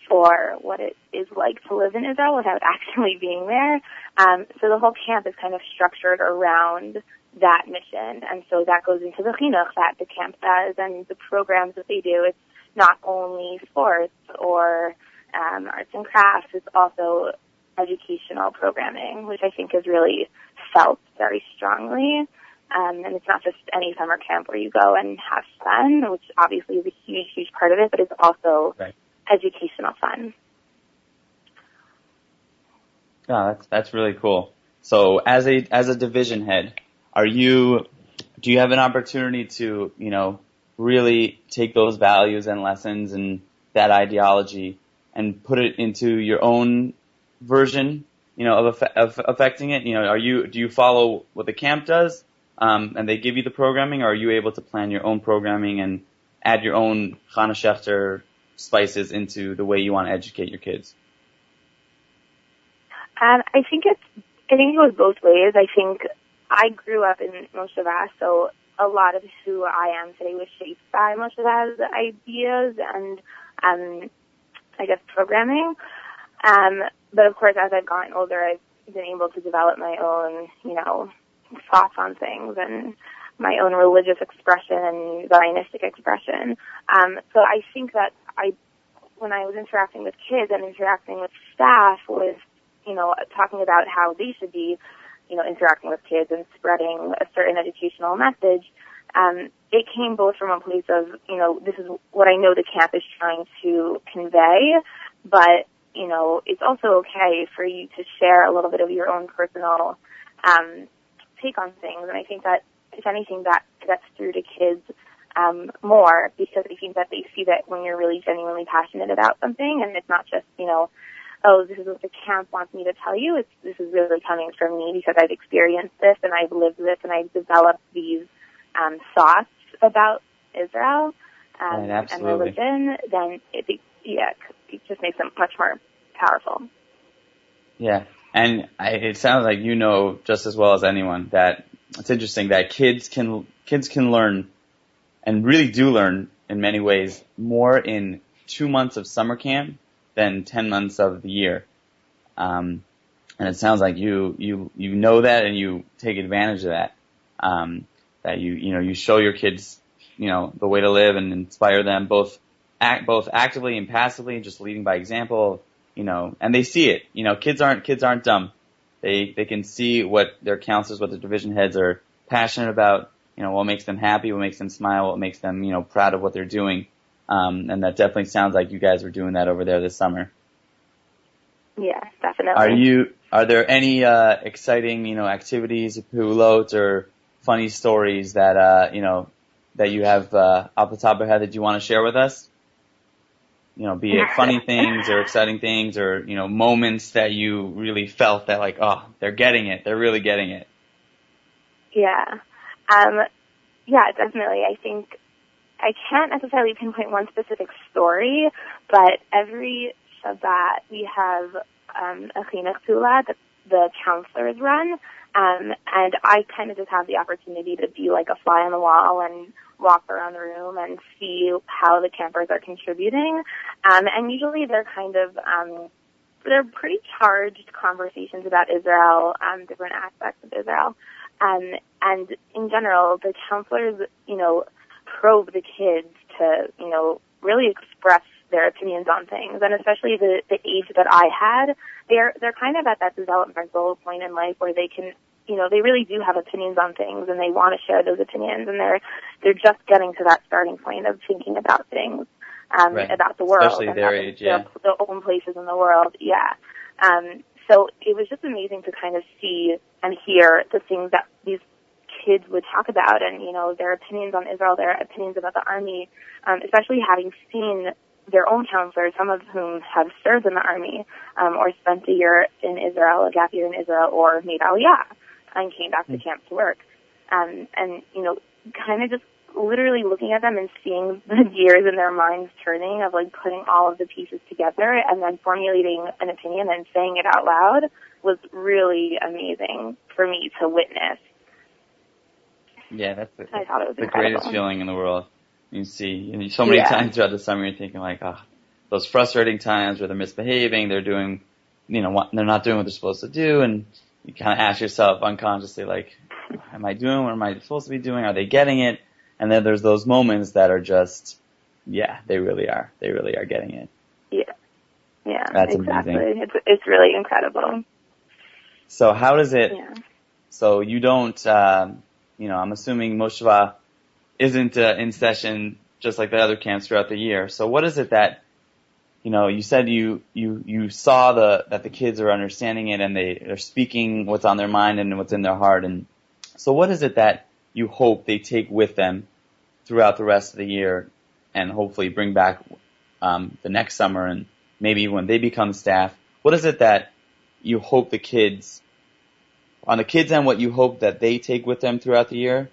for what it is like to live in Israel without actually being there. Um, so the whole camp is kind of structured around that mission. And so that goes into the chinuch that the camp does and the programs that they do. It's not only sports or um, arts and crafts, it's also educational programming, which I think is really felt very strongly. Um, and it's not just any summer camp where you go and have fun, which obviously is a huge, huge part of it, but it's also Right. Educational fun. Yeah, that's that's really cool. So as a as a division head, are you do you have an opportunity to, you know, really take those values and lessons and that ideology and put it into your own version, you know, of, of affecting it? You know, are you do you follow what the camp does, um, and they give you the programming, or are you able to plan your own programming and add your own Chana Schechter spices into the way you want to educate your kids? Um, I think it's, I think it goes both ways. I think I grew up in Moshava, so a lot of who I am today was shaped by Moshava ideas and, um, I guess programming. Um, but of course, as I've gotten older, I've been able to develop my own, you know, thoughts on things and my own religious expression and Zionistic expression. Um, so I think that I, when I was interacting with kids and interacting with staff, was you know, talking about how they should be, you know, interacting with kids and spreading a certain educational message, um, it came both from a place of, you know, this is what I know the camp is trying to convey, but, you know, it's also okay for you to share a little bit of your own personal, um, take on things. And I think that, if anything, that gets through to kids, um, more because I think that they see that when you're really genuinely passionate about something and it's not just, you know, oh, this is what the camp wants me to tell you. It's, this is really coming from me because I've experienced this and I've lived this and I've developed these um, thoughts about Israel um, Right, and religion. Then it, yeah, it just makes them much more powerful. Yeah, and I, it sounds like you know just as well as anyone that it's interesting that kids can kids can learn, and really do learn in many ways more in two months of summer camp than ten months of the year. Um, and it sounds like you you you know that and you take advantage of that. Um, that you you know you show your kids you know the way to live and inspire them both act both actively and passively, just leading by example. You know, and they see it. You know, kids aren't kids aren't dumb. They they can see what their counselors, what their division heads are passionate about. You know, what makes them happy, what makes them smile, what makes them you know proud of what they're doing. Um, and that definitely sounds like you guys were doing that over there this summer. Yeah, definitely. Are you? Are there any uh, exciting, you know, activities, piulot, or funny stories that uh, you know that you have uh, off the top of your head that you want to share with us? You know, be it funny things or exciting things, or you know, moments that you really felt that like, oh, they're getting it, they're really getting it. Yeah. Um, yeah, definitely. I think I can't necessarily pinpoint one specific story, but every Shabbat we have um, a chinuch peula that the counselors run, um, and I kind of just have the opportunity to be like a fly on the wall and walk around the room and see how the campers are contributing. Um, and usually they're kind of um, they're pretty charged conversations about Israel, um, different aspects of Israel. Um, and in general, the counselors, you know, probe the kids to, you know, really express their opinions on things. And especially the, the age that I had, they're, they're kind of at that developmental point in life where they can, you know, they really do have opinions on things and they want to share those opinions and they're, they're just getting to that starting point of thinking about things, um, Right. about the world. Especially and their age, yeah. Their, their own places in the world. Yeah. Um, so it was just amazing to kind of see and hear the things that these kids would talk about and, you know, their opinions on Israel, their opinions about the army, um, especially having seen their own counselors, some of whom have served in the army, um, or spent a year in Israel, a gap year in Israel, or made Aliyah and came back to camp to work. Um, and, you know, kind of just literally looking at them and seeing the gears in their minds turning of like putting all of the pieces together and then formulating an opinion and saying it out loud was really amazing for me to witness. Yeah, that's the, I thought it was the incredible. greatest feeling in the world. You see, and so many Yeah. times throughout the summer, you're thinking like, oh, those frustrating times where they're misbehaving, they're doing, you know, what, they're not doing what they're supposed to do, and you kind of ask yourself unconsciously, like, am I doing what am I supposed to be doing? Are they getting it? And then there's those moments that are just, yeah, they really are. They really are getting it. Yeah. Yeah, That's exactly. amazing. It's it's really incredible. So how does it? Yeah. So you don't, um, you know, I'm assuming Moshava isn't uh, in session just like the other camps throughout the year. So what is it that, you know, you said you, you, you saw the, that the kids are understanding it and they are speaking what's on their mind and what's in their heart. And so what is it that you hope they take with them throughout the rest of the year and hopefully bring back, um, the next summer and maybe when they become staff? What is it that you hope the kids, on the kids end, what you hope that they take with them throughout the year?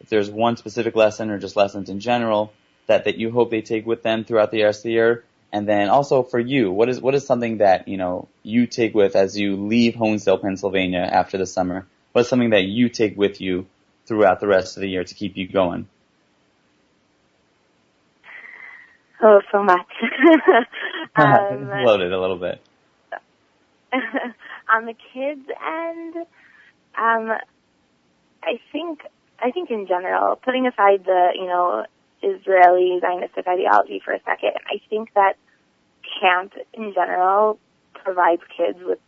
If there's one specific lesson or just lessons in general, that, that you hope they take with them throughout the rest of the year? And then also for you, what is what is something that you know you take with as you leave Honesdale, Pennsylvania after the summer? What is something that you take with you throughout the rest of the year to keep you going? Oh, so much. um, Loaded a little bit. on the kids end, um, I think I think in general, putting aside the you know Israeli Zionistic ideology for a second, I think that camp in general provides kids with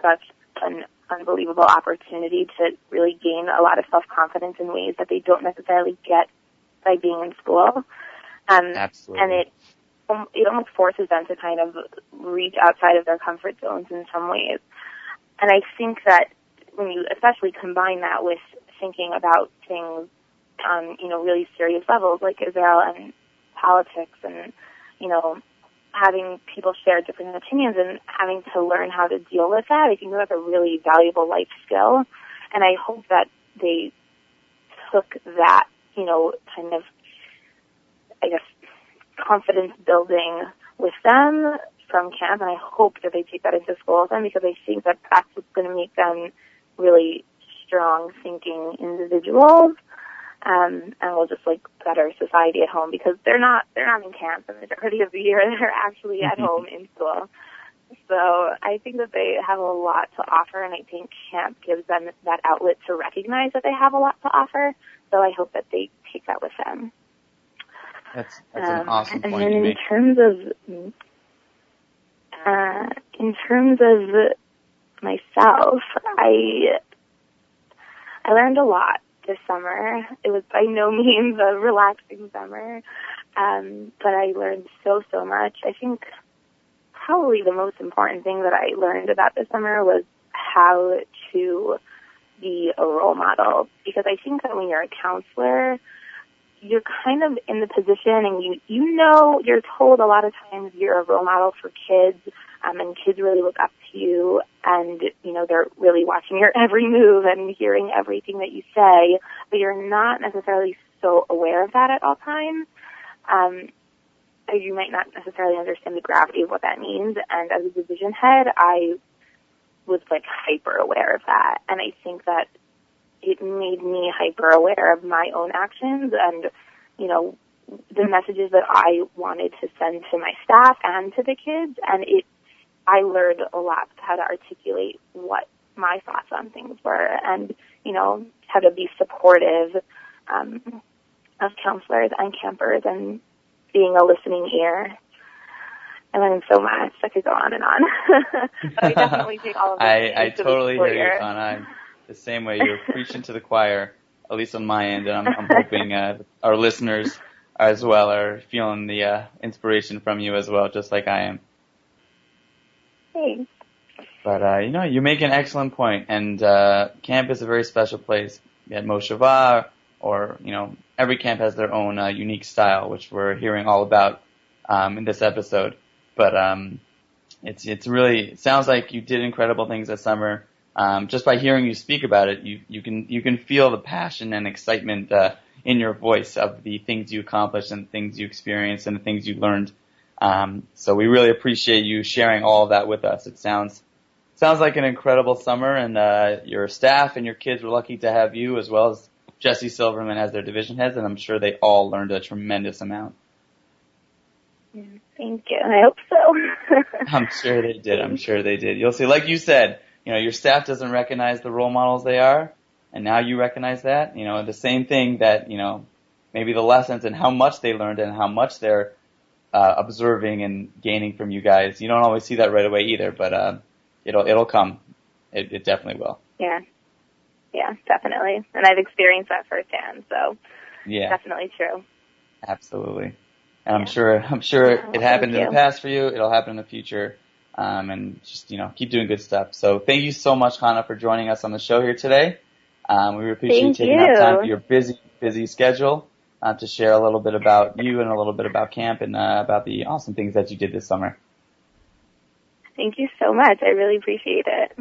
such an unbelievable opportunity to really gain a lot of self-confidence in ways that they don't necessarily get by being in school. Um, Absolutely. and it um, it almost forces them to kind of reach outside of their comfort zones in some ways. And I think that when you especially combine that with thinking about things on, you know, really serious levels like Israel and politics and, you know, having people share different opinions and having to learn how to deal with that, I think that's a really valuable life skill. And I hope that they took that, you know, kind of, I guess, confidence building with them from camp, and I hope that they take that into school with them because I think that that's what's going to make them really strong thinking individuals um, and will just like better society at home because they're not they're not in camp the majority of the year they're actually at home in school. So I think that they have a lot to offer and I think camp gives them that outlet to recognize that they have a lot to offer. So I hope that they take that with them. That's that's an um, awesome and point then in make. terms of uh, in terms of myself, I I learned a lot this summer. It was by no means a relaxing summer, um, but I learned so so much. I think probably the most important thing that I learned about this summer was how to be a role model because I think that when you're a counselor, you're kind of in the position and you you know you're told a lot of times you're a role model for kids um and kids really look up to you and you know they're really watching your every move and hearing everything that you say but you're not necessarily so aware of that at all times. Um you might not necessarily understand the gravity of what that means and as a division head I was like hyper aware of that and I think that it made me hyper aware of my own actions and, you know, the messages that I wanted to send to my staff and to the kids. And it, I learned a lot how to articulate what my thoughts on things were and, you know, how to be supportive, um, of counselors and campers and being a listening ear. I learned so much. I could go on and on. but I definitely take all of this I, I totally hear you. I'm the same way. You're preaching to the choir, at least on my end, and I'm, I'm hoping uh, our listeners as well are feeling the uh, inspiration from you as well, just like I am. Thanks. But uh, you know, you make an excellent point, and uh, camp is a very special place. At Moshava, or you know, every camp has their own uh, unique style, which we're hearing all about um, in this episode. But um, it's it's really it sounds like you did incredible things this summer. Um, just by hearing you speak about it, you you can you can feel the passion and excitement uh, in your voice of the things you accomplished and the things you experienced and the things you learned. Um, so we really appreciate you sharing all of that with us. It sounds sounds like an incredible summer, and uh, your staff and your kids were lucky to have you as well as Jesse Silverman as their division heads, and I'm sure they all learned a tremendous amount. Thank you. I hope so. I'm sure they did. I'm sure they did. You'll see, like you said, you know, your staff doesn't recognize the role models they are, and now you recognize that. You know, the same thing that you know, maybe the lessons and how much they learned and how much they're uh, observing and gaining from you guys. You don't always see that right away either, but uh, it'll it'll come. It, it definitely will. Yeah. Yeah, definitely. And I've experienced that firsthand, so Yeah, definitely true. absolutely. And I'm sure I'm sure Yeah, it happened in the past for you. It'll happen in the future. Um, and just you know keep doing good stuff. So thank you so much, Hannah, for joining us on the show here today. Um, we appreciate Thank you taking out time for your busy busy schedule uh, to share a little bit about you and a little bit about camp and uh, about the awesome things that you did this summer. Thank you so much. I really appreciate it.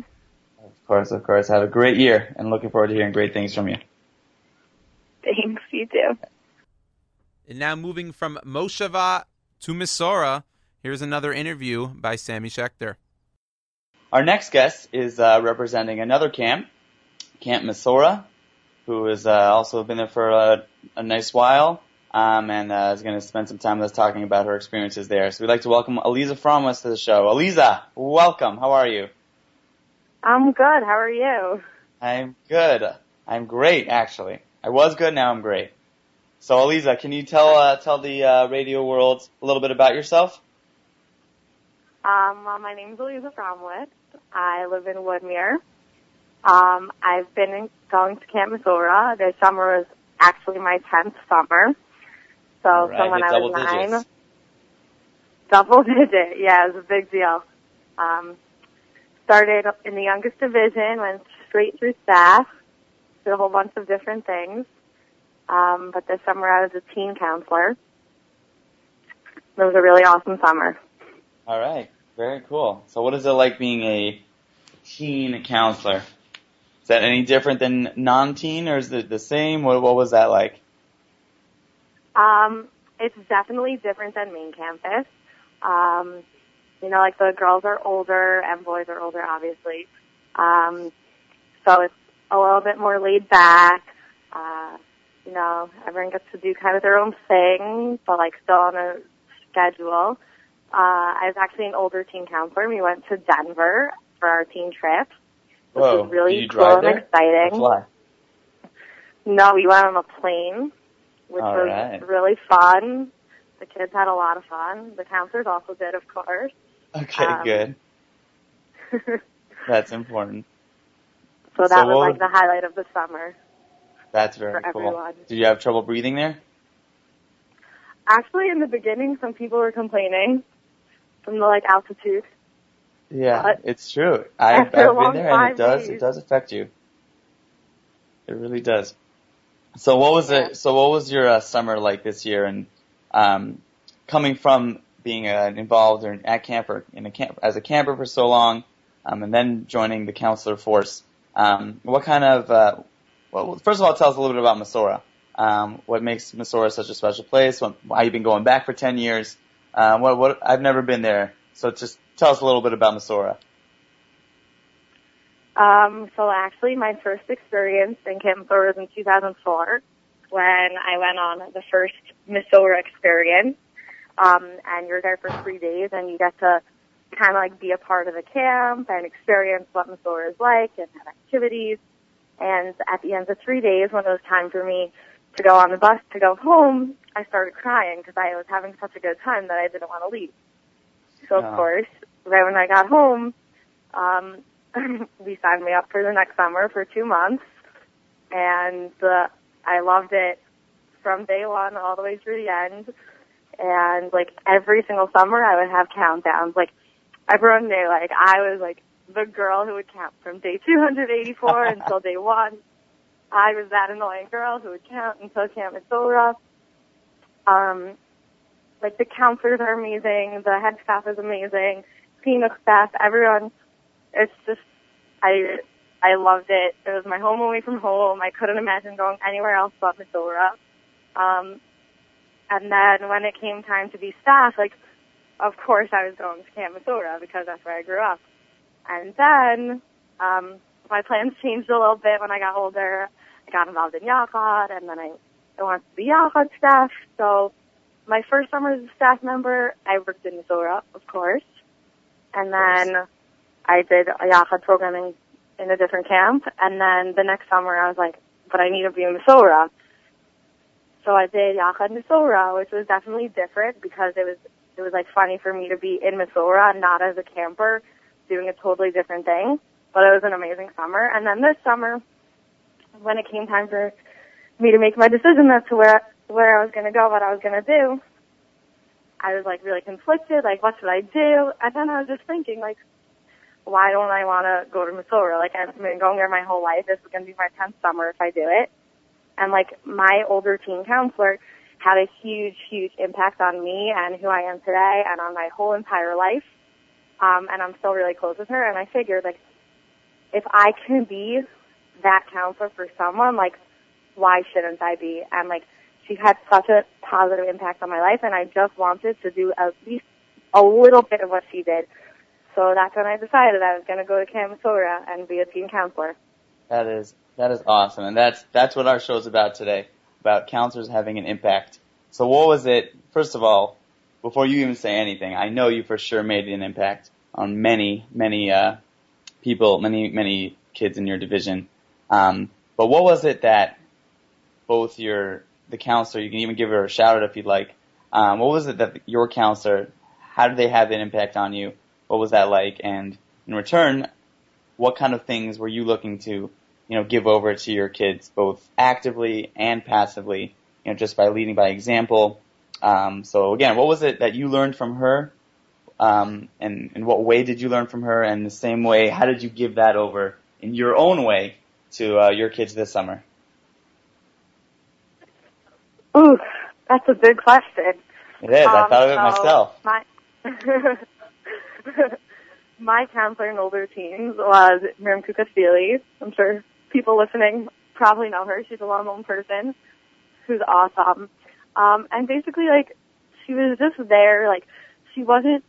Of course, of course. Have a great year and looking forward to hearing great things from you. Thanks. You too. And now moving from Moshava to Mesorah, here's another interview by Sammy Schaechter. Our next guest is uh, representing another camp, Camp Mesorah, who has uh, also been there for a, a nice while um, and uh, is going to spend some time with us talking about her experiences there. So we'd like to welcome Aliza Fromwest to the show. Aliza, welcome. How are you? I'm good. How are you? I'm good. I'm great, actually. I was good, now I'm great. So, Aliza, can you tell uh, tell the uh, radio world a little bit about yourself? Um, well, my name's Elisa Fromwitz. I live in Woodmere. Um, I've been in, going to Camp Mesorah. This summer was actually my 10th summer. So All right, from when I was nine, double digit. Yeah, it was a big deal. Um, started in the youngest division, went straight through staff, did a whole bunch of different things. Um, but this summer I was a teen counselor. It was a really awesome summer. All right, very cool. So, what is it like being a teen counselor? Is that any different than non-teen, or is it the same? What, what was that like? Um, it's definitely different than main campus. Um, you know, like the girls are older and boys are older, obviously. Um, so it's a little bit more laid back. Uh, you know, everyone gets to do kind of their own thing, but like still on a schedule. Uh, I was actually an older teen counselor. We went to Denver for our teen trip, which Whoa, was really cool and there? Exciting. fly? No, we went on a plane, which All was right. really fun. The kids had a lot of fun. The counselors also did, of course. Okay, Um, good. That's important. So that So was like the highlight of the summer. That's very For cool. everyone. Did you have trouble breathing there? Actually, in the beginning, some people were complaining from the like altitude. Yeah, But it's true. A I've been there, and it does days- it does affect you. It really does. So what was it? So what was your uh, summer like this year? And um, coming from being uh, involved or at camper in a camp as a camper for so long, um, and then joining the counselor force, um, what kind of uh, well, first of all, tell us a little bit about Mesorah. Um, what makes Mesorah such a special place? What, why you've been going back for ten years? Um, what, what I've never been there, so just tell us a little bit about Mesorah. Um, so actually, my first experience in Camp was in 2004 when I went on the first Mesorah experience. Um, and you're there for three days, and you get to kind of like be a part of the camp and experience what Mesorah is like and have activities. And at the end of three days, when it was time for me to go on the bus to go home, I started crying because I was having such a good time that I didn't want to leave. So of Oh. course, right when I got home, um, we signed me up for the next summer for two months, and uh, I loved it from day one all the way through the end. And like every single summer, I would have countdowns. Like everyone knew, like I was like the girl who would count from day 284 until day one. I was that annoying girl who would count until Camp Mesorah. Um, like the counselors are amazing, the head staff is amazing, Phoenix staff, everyone. It's just, I, I loved it. It was my home away from home. I couldn't imagine going anywhere else but Mesorah. Um, and then when it came time to be staff, like, of course I was going to Camp Mesorah because that's where I grew up. And then, um, my plans changed a little bit when I got older. I got involved in Yachad and then I, I wanted to be Yachad staff. So my first summer as a staff member, I worked in Mesorah, of course. And then I did a Yachad programming in a different camp. And then the next summer I was like, but I need to be in Mesorah. So I did Yachad Mesorah, which was definitely different because it was, it was like funny for me to be in Mesorah, not as a camper, doing a totally different thing. But it was an amazing summer. And then this summer, when it came time for me to make my decision as to where where I was going to go, what I was going to do, I was like really conflicted. Like, what should I do? And then I was just thinking, like, why don't I want to go to Mesorah? Like, I've been going there my whole life. This is going to be my 10th summer if I do it. And like, my older teen counselor had a huge, huge impact on me and who I am today and on my whole entire life. Um, and I'm still really close with her. And I figured, like, if I can be that counselor for someone, like, why shouldn't I be? And like, she had such a positive impact on my life, and I just wanted to do at least a little bit of what she did. So that's when I decided I was going to go to Mesorah and be a teen counselor. That is that is awesome, and that's that's what our show is about today, about counselors having an impact. So what was it? First of all, before you even say anything, I know you for sure made an impact on many many uh, people, many many kids in your division. Um, but what was it that both your the counselor, you can even give her a shout out if you'd like. Um, what was it that your counselor? How did they have an impact on you? What was that like? And in return, what kind of things were you looking to, you know, give over to your kids, both actively and passively, you know, just by leading by example? Um, so again, what was it that you learned from her? Um, and in what way did you learn from her? And the same way, how did you give that over in your own way to uh, your kids this summer? Ooh, that's a big question. It is. I Um, thought of it so myself. My my counselor in older teens was Miriam Kukashvili. I'm sure people listening probably know her. She's a well-known person who's awesome. Um, and basically, like, she was just there. Like, she wasn't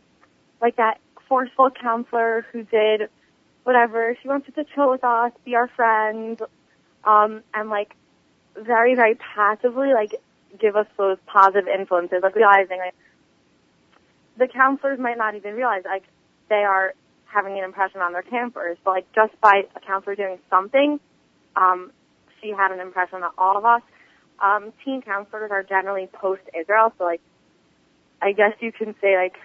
like that forceful counselor who did whatever. She wanted to chill with us, be our friend, um, and like very, very passively, like, give us those positive influences, like realizing like the counselors might not even realize like they are having an impression on their campers, but like just by a counselor doing something, um, she had an impression on all of us. Um, teen counselors are generally post Israel, so like I guess you can say like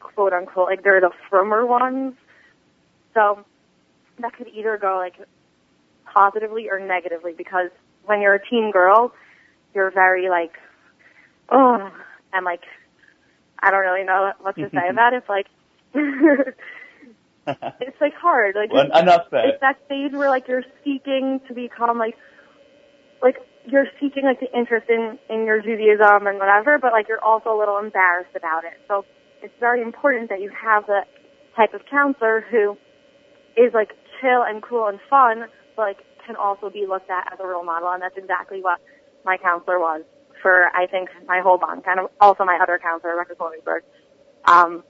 quote unquote like they're the firmer ones. So that could either go like positively or negatively because when you're a teen girl, you're very like, oh, and like, I don't really know what to say about it. It's like, it's like hard. Like, Well, it's, enough said. it's that stage where like you're seeking to become like, like you're seeking like the interest in in your Judaism and whatever, but like you're also a little embarrassed about it. So it's very important that you have the type of counselor who is like chill and cool and fun, but like can also be looked at as a role model, and that's exactly what my counselor was for I think my whole bond, kind of also my other counselor, Rebecca Konigsberg. Um,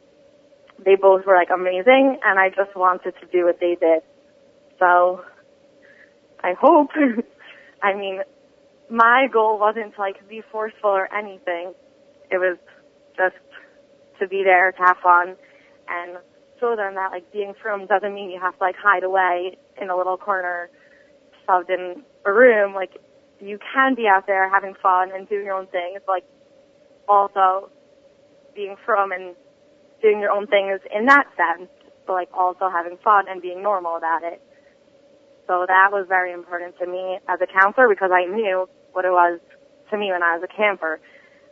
they both were like amazing, and I just wanted to do what they did. So I hope. I mean, my goal wasn't to like be forceful or anything. It was just to be there, to have fun, and show them that like being frum doesn't mean you have to like hide away in a little corner, shoved in a room. Like you can be out there having fun and doing your own thing. It's like also being frum and doing your own thing is in that sense, but like also having fun and being normal about it. So that was very important to me as a counselor because I knew what it was to me when I was a camper.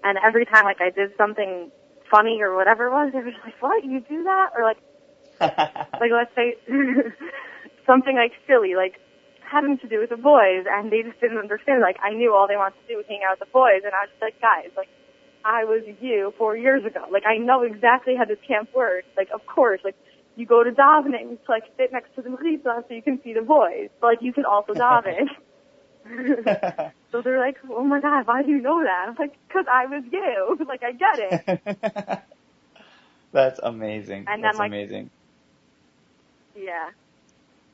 And every time like I did something funny or whatever it was, they were just like, what, you do that? Or like, like let's say something like silly, like having to do with the boys and they just didn't understand. Like I knew all they wanted to do was hang out with the boys and I was just like, guys, like I was you four years ago. Like I know exactly how this camp works. Like of course, like you go to davening to like sit next to the mechitza so you can see the boys. But like you can also daven. so they're like, oh my god, why do you know that? I'm like, cause I was you. like I get it. That's amazing. And then, That's like- amazing. Yeah.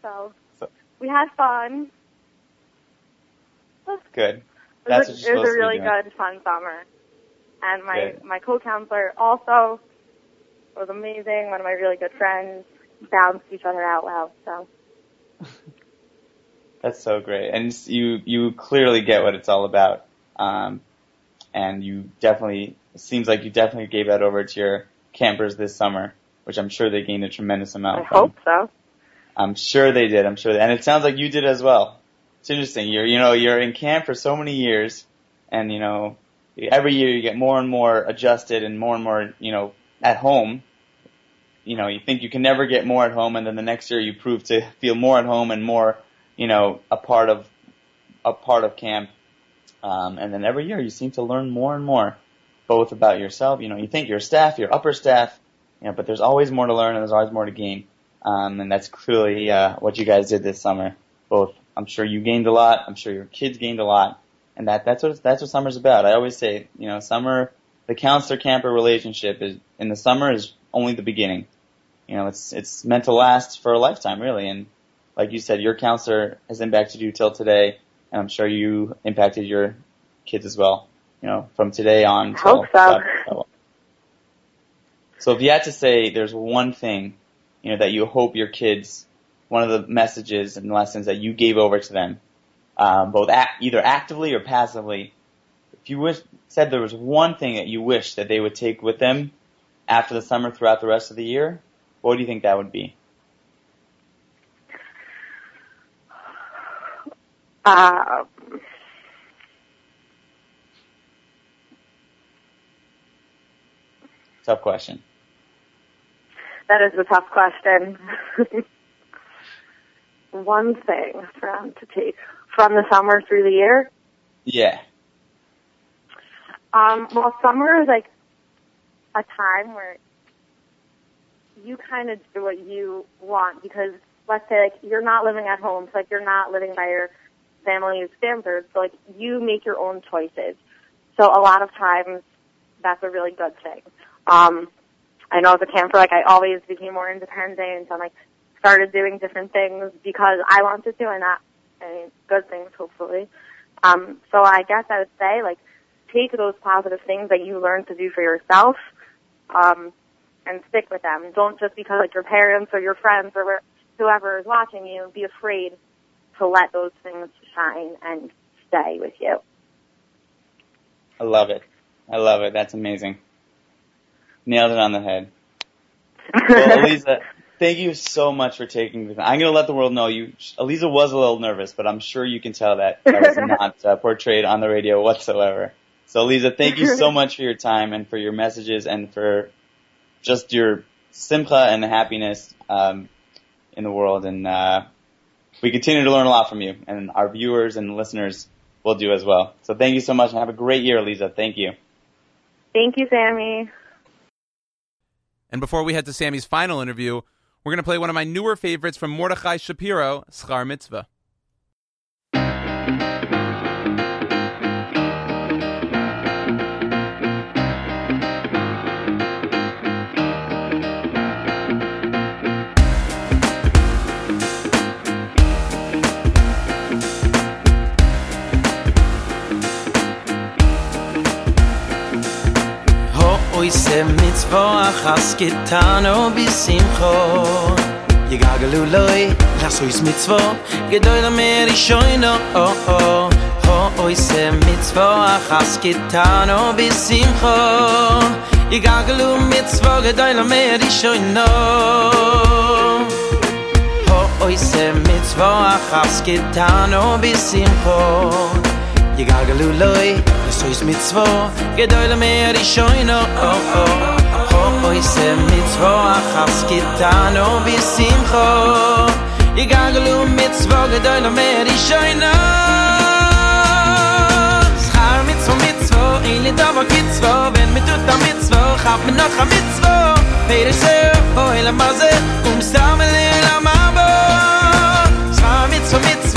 So- we had fun. Good. It That's was, what a, it was a really to be doing. good, fun summer. And my Good. my co-counselor also was amazing. One of my really good friends bounced each other out well. So That's so great, and you you clearly get what it's all about, um, and you definitely it seems like you definitely gave that over to your campers this summer, which I'm sure they gained a tremendous amount I from. hope so. I'm sure they did. I'm sure, they, and it sounds like you did as well it's interesting. You're you know you're in camp for so many years, and you know every year you get more and more adjusted and more and more you know at home. You know you think you can never get more at home, and then the next year you prove to feel more at home and more you know a part of a part of camp. Um, and then every year you seem to learn more and more, both about yourself. You know you think your staff, your upper staff, you know, but there's always more to learn and there's always more to gain. Um, and that's clearly uh, what you guys did this summer. Both, I'm sure you gained a lot. I'm sure your kids gained a lot, and that that's what that's what summer's about. I always say, you know, summer, the counselor camper relationship is in the summer is only the beginning. You know, it's it's meant to last for a lifetime, really. And like you said, your counselor has impacted you till today, and I'm sure you impacted your kids as well. You know, from today on. Hope so. So if you had to say, there's one thing you know, that you hope your kids, one of the messages and lessons that you gave over to them, um, both act, either actively or passively, if you wish, said there was one thing that you wish that they would take with them after the summer throughout the rest of the year, what do you think that would be? Um, Tough question. That is a tough question. One thing for them to take from the summer through the year. Yeah. Um, well, summer is like a time where you kind of do what you want because let's say like you're not living at home, so like you're not living by your family's standards, so like you make your own choices. So a lot of times that's a really good thing. Um, I know as a camper, like I always became more independent and like started doing different things because I wanted to and not any good things hopefully. Um, so I guess I would say like take those positive things that you learn to do for yourself, um, and stick with them. Don't just because like your parents or your friends or whoever is watching you be afraid to let those things shine and stay with you. I love it. I love it. That's amazing. Nailed it on the head. Well, Eliza, thank you so much for taking the time. I'm going to let the world know you. Eliza was a little nervous, but I'm sure you can tell that that was not uh, portrayed on the radio whatsoever. So, Eliza, thank you so much for your time and for your messages and for just your simcha and happiness um, in the world. And uh, we continue to learn a lot from you, and our viewers and listeners will do as well. So, thank you so much, and have a great year, Eliza. Thank you. Thank you, Sammy. And before we head to Sammy's final interview, we're going to play one of my newer favorites from Mordechai Shapiro, Schar Mitzvah. oise mit vor has getan o bisim kho ye gagelu loy las oh, oh, oh, oise mit vor gedoy na mer shoyno o o ho oise mit vor has getan o bisim kho ye gagelu mit vor gedoy na mer shoyno ho oise mit vor has getan o bisim kho je galgelu loy es is mit zwo gedoyle mer ich shoyno oh oh oh oh is mit zwo a khas kitano bi simcho je galgelu mit zwo gedoyle mer ich shoyno schar mit zwo mit zwo in le dava git zwo wenn mit tut mit zwo hab mir noch mit zwo Peter Sir, oh, el amaze, um stamel el amabo. Schar mit zwo mit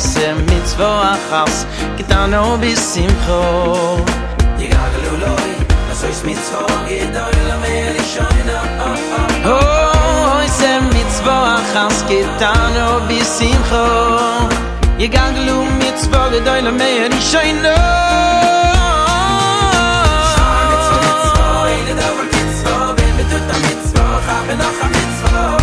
ise mitzvo achas Gitano bis simcho Yigaglu loy sem mit zwa Gitano getan o bisim kho Ye gang lu mit zwa de deile me in shaino Sam mit zwa Gitano de over kids vo mit a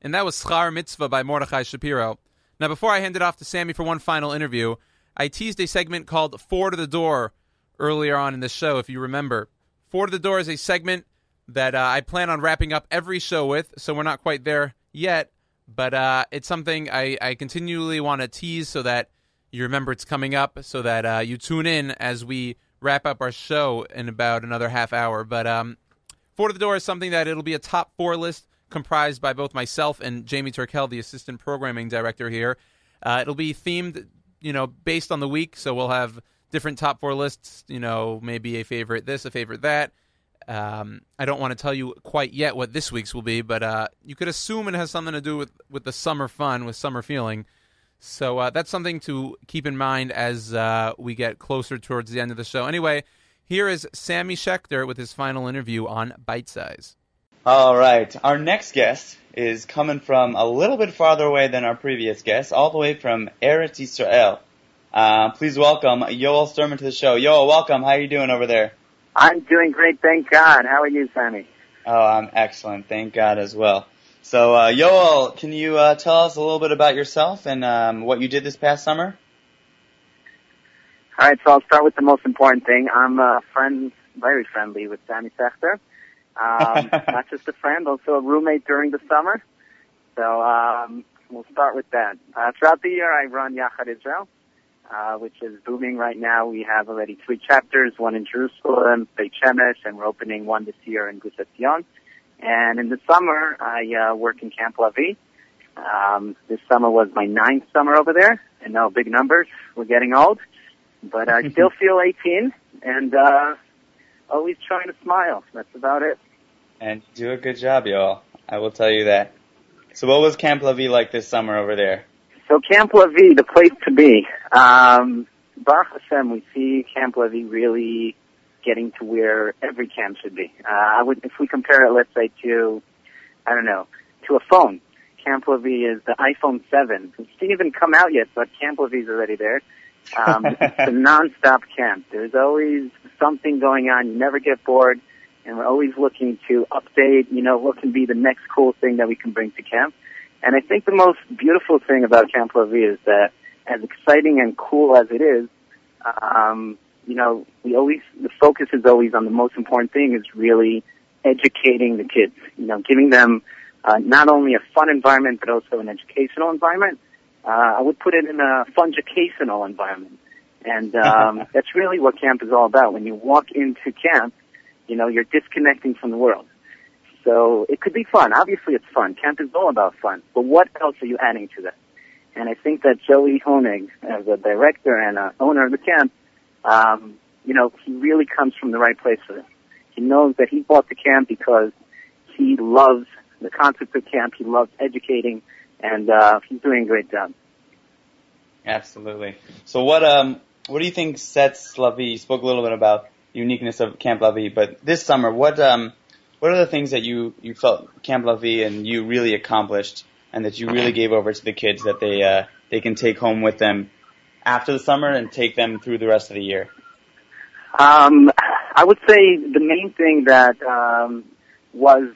And that was Schar Mitzvah by Mordechai Shapiro. Now, before I hand it off to Sammy for one final interview, I teased a segment called Four to the Door earlier on in the show, if you remember. Four to the Door is a segment that uh, I plan on wrapping up every show with, so we're not quite there yet, but uh, it's something I, I continually want to tease so that you remember it's coming up, so that uh, you tune in as we wrap up our show in about another half hour. But um, Four to the Door is something that it'll be a top four list comprised by both myself and Jamie Turkel, the assistant programming director here. Uh, it'll be themed, you know, based on the week. So we'll have different top four lists. You know, maybe a favorite this, a favorite that. Um, I don't want to tell you quite yet what this week's will be, but uh, you could assume it has something to do with with the summer fun, with summer feeling. So uh, that's something to keep in mind as uh, we get closer towards the end of the show. Anyway, here is Sammy Schaechter with his final interview on Bite Size. All right. Our next guest is coming from a little bit farther away than our previous guest, all the way from Eretz Israel. Uh, please welcome Yoel Sturman to the show. Yoel, welcome. How are you doing over there? I'm doing great, thank God. How are you, Sammy? Oh, I'm excellent. Thank God as well. So, uh, Yoel, can you uh, tell us a little bit about yourself and um, what you did this past summer? All right, so I'll start with the most important thing. I'm a friend, very friendly with Sammy Schaechter. Um, not just a friend, also a roommate during the summer. So um, we'll start with that. Uh, throughout the year, I run Yachad Israel, uh, which is booming right now. We have already three chapters, one in Jerusalem, Beit Shemesh, and we're opening one this year in Gush Etzion. And in the summer, I uh, work in Camp Lavi. Um, this summer was my ninth summer over there. And no big numbers. We're getting old. But I still feel 18 and uh, always trying to smile. That's about it. And do a good job, y'all. I will tell you that. So what was Camp Lavi like this summer over there? So Camp Lavi, the place to be. Um, Baruch Hashem, we see Camp Lavi really getting to where every camp should be. Uh, I would, if we compare it, let's say to, I don't know, to a phone. Camp Lavi is the iPhone 7. It didn't even come out yet, but Camp Lavi is already there. Um, it's a non-stop camp. There's always something going on. You never get bored. And we're always looking to update, you know, what can be the next cool thing that we can bring to camp. And I think the most beautiful thing about Camp Lavi is that as exciting and cool as it is, um, you know, we always, the focus is always on the most important thing is really educating the kids, you know, giving them uh, not only a fun environment, but also an educational environment. Uh, I would put it in a fun-educational environment. And um, that's really what camp is all about. When you walk into camp, you know, you're disconnecting from the world. So it could be fun. Obviously it's fun. Camp is all about fun. But what else are you adding to that? And I think that Joey Honig, as a director and a owner of the camp, um, you know, he really comes from the right place for this. He knows that he bought the camp because he loves the concept of camp. He loves educating, and uh, he's doing a great job. Absolutely. So what um what do you think sets Lavi? You spoke a little bit about the uniqueness of Camp Lavi, but this summer, what um what are the things that you you felt Camp Lavi and you really accomplished, and that you really gave over to the kids that they uh, they can take home with them after the summer and take them through the rest of the year? Um, I would say the main thing that um, was,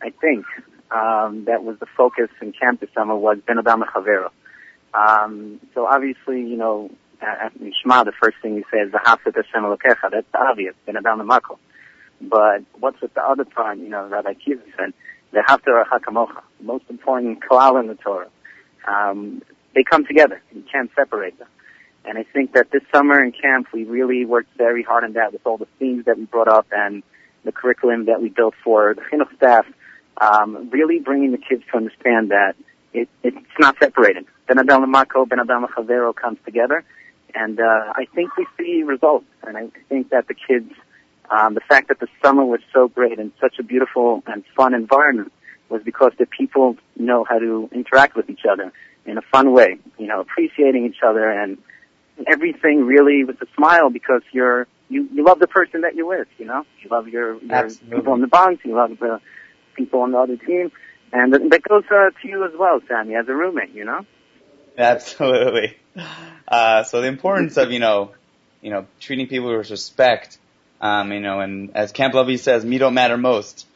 I think, um, that was the focus in camp this summer was Ben Adam Chavero. Um, so obviously, you know, at Shema, the first thing you say is the Hafet Hashem Elokecha. That's obvious, Ben Adam Mako. But what's with the other part, you know, Rabbi Akiva said, the Hafter Hakamocha, most important klal in the Torah. Um, they come together. You can't separate them. And I think that this summer in camp, we really worked very hard on that with all the themes that we brought up and the curriculum that we built for the chinuch staff, um, really bringing the kids to understand that it, it's not separated. Ben Adam Mako, Ben Adam Chavero comes together. And, uh, I think we see results. And I think that the kids, um, the fact that the summer was so great and such a beautiful and fun environment was because the people know how to interact with each other in a fun way, you know, appreciating each other and everything really with a smile because you're you, you love the person that you're with, you know? You love your, your people on the bunks, you love the people on the other team. And that goes uh, to you as well, Sammy, as a roommate, you know? Absolutely. Uh, so the importance of, you know, you know, treating people with respect, um, you know, and as Camp Vie says, me don't matter most,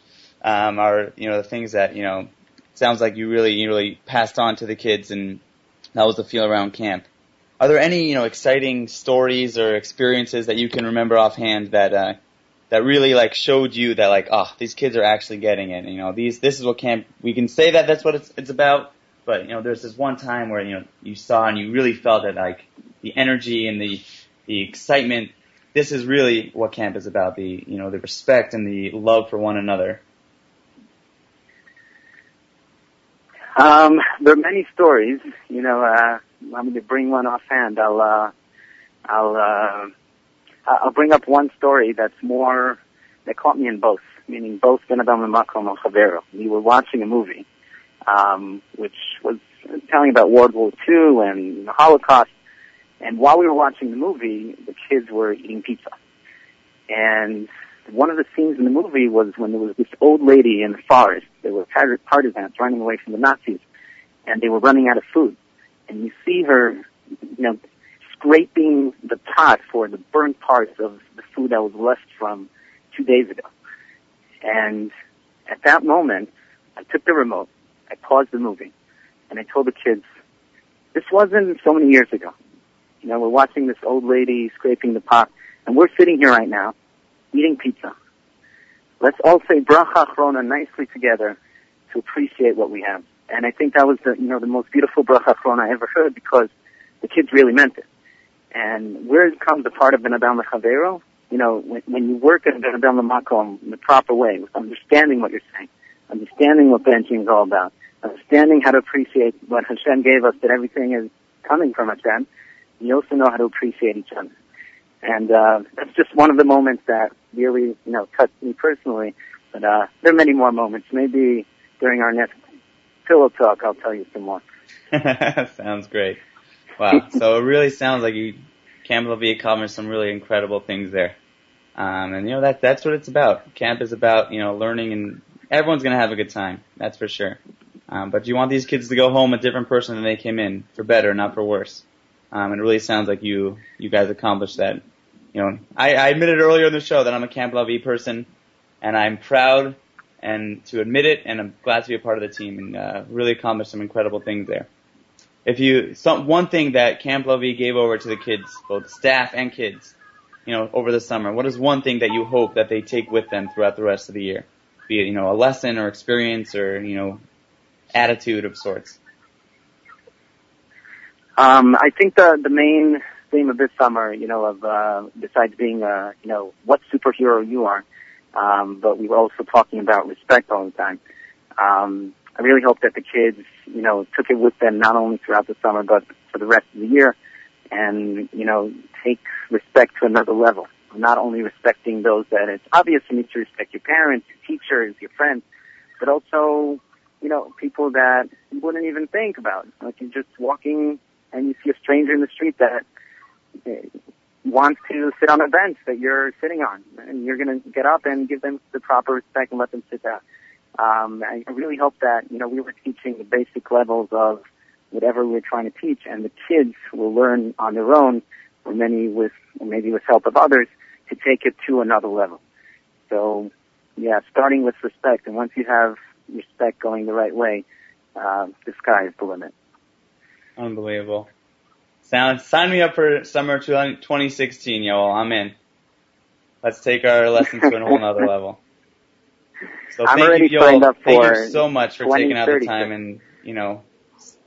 um, are, you know, the things that, you know, sounds like you really, you really passed on to the kids and that was the feel around camp. Are there any, you know, exciting stories or experiences that you can remember offhand that, uh, that really like showed you that like, oh, these kids are actually getting it. You know, these, this is what camp, we can say that that's what it's, it's about, but you know, there's this one time where, you know, you saw and you really felt that like the energy and the, the excitement, this is really what camp is about, the, you know, the respect and the love for one another. Um, there are many stories, you know, uh, I'm going to bring one offhand. I'll, uh, I'll, uh, I'll bring up one story that's more, that caught me in both, meaning both Ben Adam and Makom and Chavero. We were watching a movie, um, which was telling about World War II and the Holocaust. And while we were watching the movie, the kids were eating pizza. And one of the scenes in the movie was when there was this old lady in the forest. There were partisans running away from the Nazis, and they were running out of food and you see her, you know, scraping the pot for the burnt parts of the food that was left from two days ago. And at that moment, I took the remote, I paused the movie, and I told the kids, this wasn't so many years ago. You know, we're watching this old lady scraping the pot, and we're sitting here right now, eating pizza. Let's all say bracha achrona nicely together to appreciate what we have. And I think that was the, you know, the most beautiful bracha achrona I ever heard because the kids really meant it. And where comes the part of Ben Adam Chavero? You know, when, when you work at Ben Adam Makom in the proper way, with understanding what you're saying, understanding what benching is all about, understanding how to appreciate what Hashem gave us, that everything is coming from Hashem, you also know how to appreciate each other. And, uh, that's just one of the moments that really, you know, touched me personally. But, uh, there are many more moments. Maybe during our next pillow talk, I'll tell you some more. sounds great. Wow. so it really sounds like you, Camp Lavi accomplished some really incredible things there. Um, and you know, that, that's what it's about. Camp is about, you know, learning and everyone's gonna have a good time. That's for sure. Um, but you want these kids to go home a different person than they came in, for better, not for worse. Um, and it really sounds like you, you guys accomplished that. You know, I, I admitted earlier in the show that I'm a Camp Lavi person, and I'm proud and to admit it, and I'm glad to be a part of the team and uh, really accomplished some incredible things there. If you some one thing that Camp Lavi gave over to the kids, both staff and kids, you know, over the summer, what is one thing that you hope that they take with them throughout the rest of the year? Be it you know a lesson or experience or you know attitude of sorts. Um, I think the the main theme of this summer, you know, of uh, besides being uh, you know what superhero you are, um, but we were also talking about respect all the time. Um, I really hope that the kids, you know, took it with them not only throughout the summer, but for the rest of the year and, you know, take respect to another level. Not only respecting those that it's obvious you need to respect your parents, your teachers, your friends, but also, you know, people that you wouldn't even think about. Like you're just walking and you see a stranger in the street that uh, wants to sit on a bench that you're sitting on, and you're going to get up and give them the proper respect and let them sit down. Um, I really hope that you know we were teaching the basic levels of whatever we're trying to teach, and the kids will learn on their own, or many with or maybe with help of others, to take it to another level. So, yeah, starting with respect, and once you have respect going the right way, uh, the sky is the limit. Unbelievable. Sound, sign me up for summer 2016, yo. I'm in. Let's take our lessons to a whole nother level. So I'm thank you, Yoel. Thank you so much for taking out the 2030. time and, you know,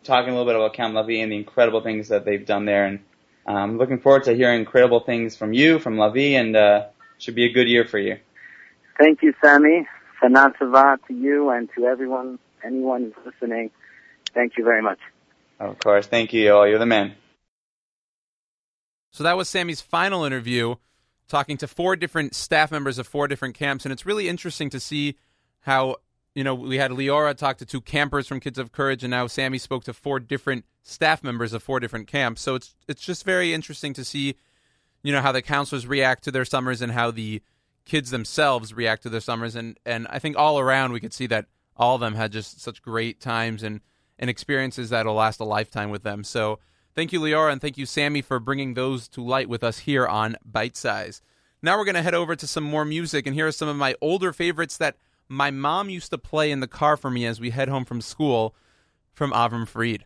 talking a little bit about Camp Lavi and the incredible things that they've done there. And I'm looking forward to hearing incredible things from you, from Lavi, and uh, should be a good year for you. Thank you, Sammy. Sana Tova to you and to everyone, anyone listening. Thank you very much. Of course. Thank you, Yoel. You're the man. So that was Sammy's final interview, talking to four different staff members of four different camps, and it's really interesting to see how you know we had Leora talk to two campers from Kids of Courage, and now Sammy spoke to four different staff members of four different camps. So it's it's just very interesting to see, you know, how the counselors react to their summers and how the kids themselves react to their summers, and and I think all around we could see that all of them had just such great times and and experiences that'll last a lifetime with them. So. Thank you, Leora, and thank you, Sammy, for bringing those to light with us here on Bite Size. Now we're going to head over to some more music, and here are some of my older favorites that my mom used to play in the car for me as we head home from school from Avram Fried.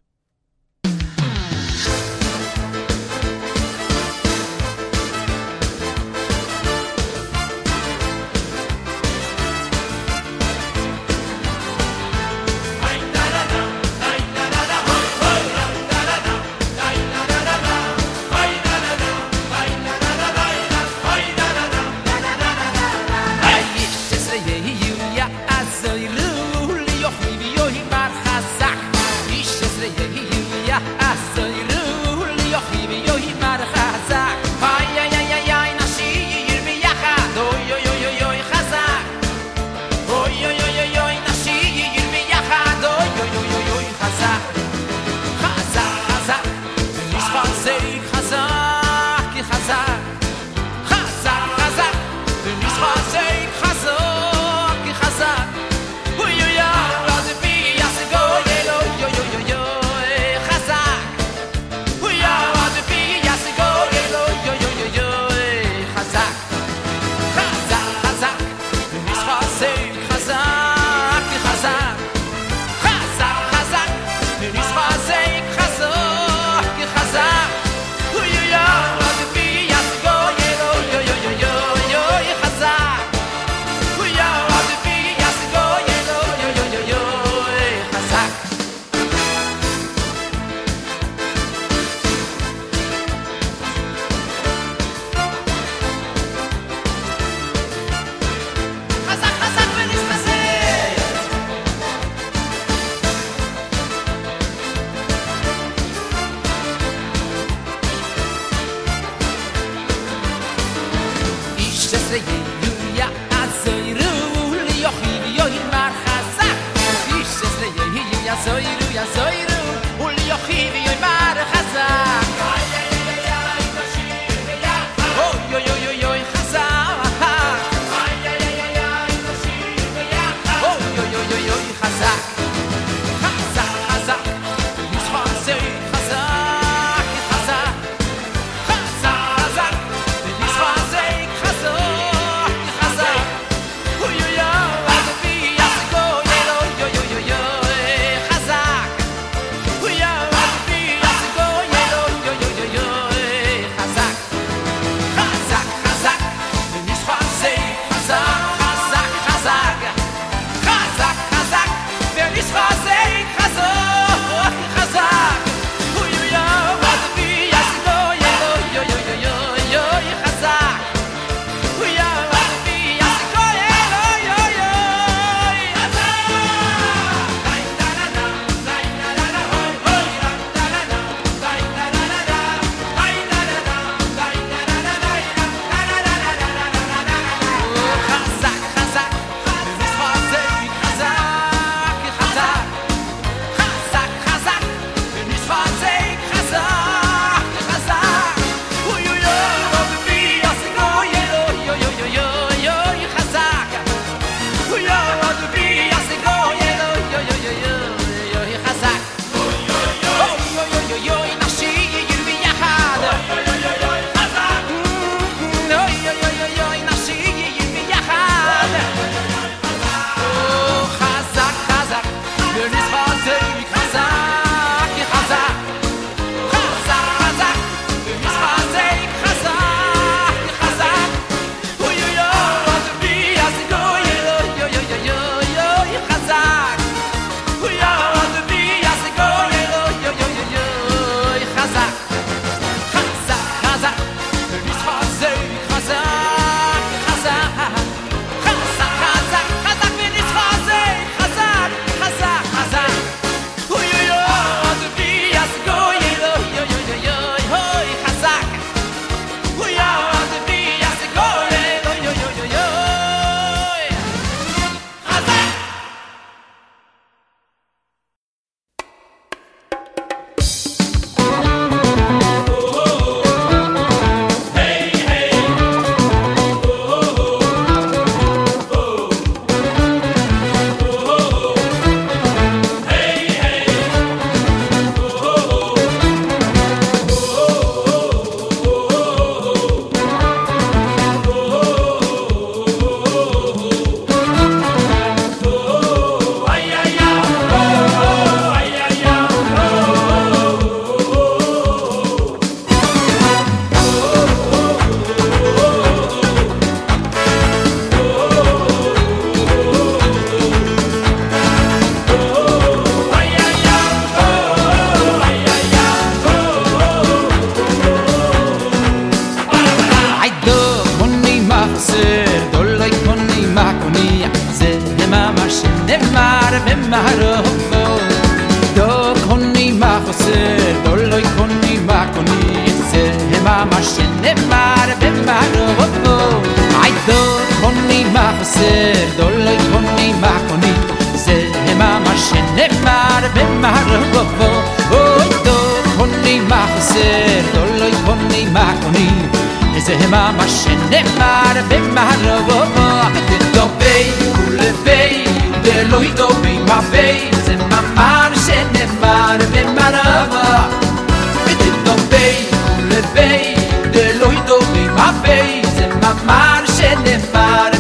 se ne farà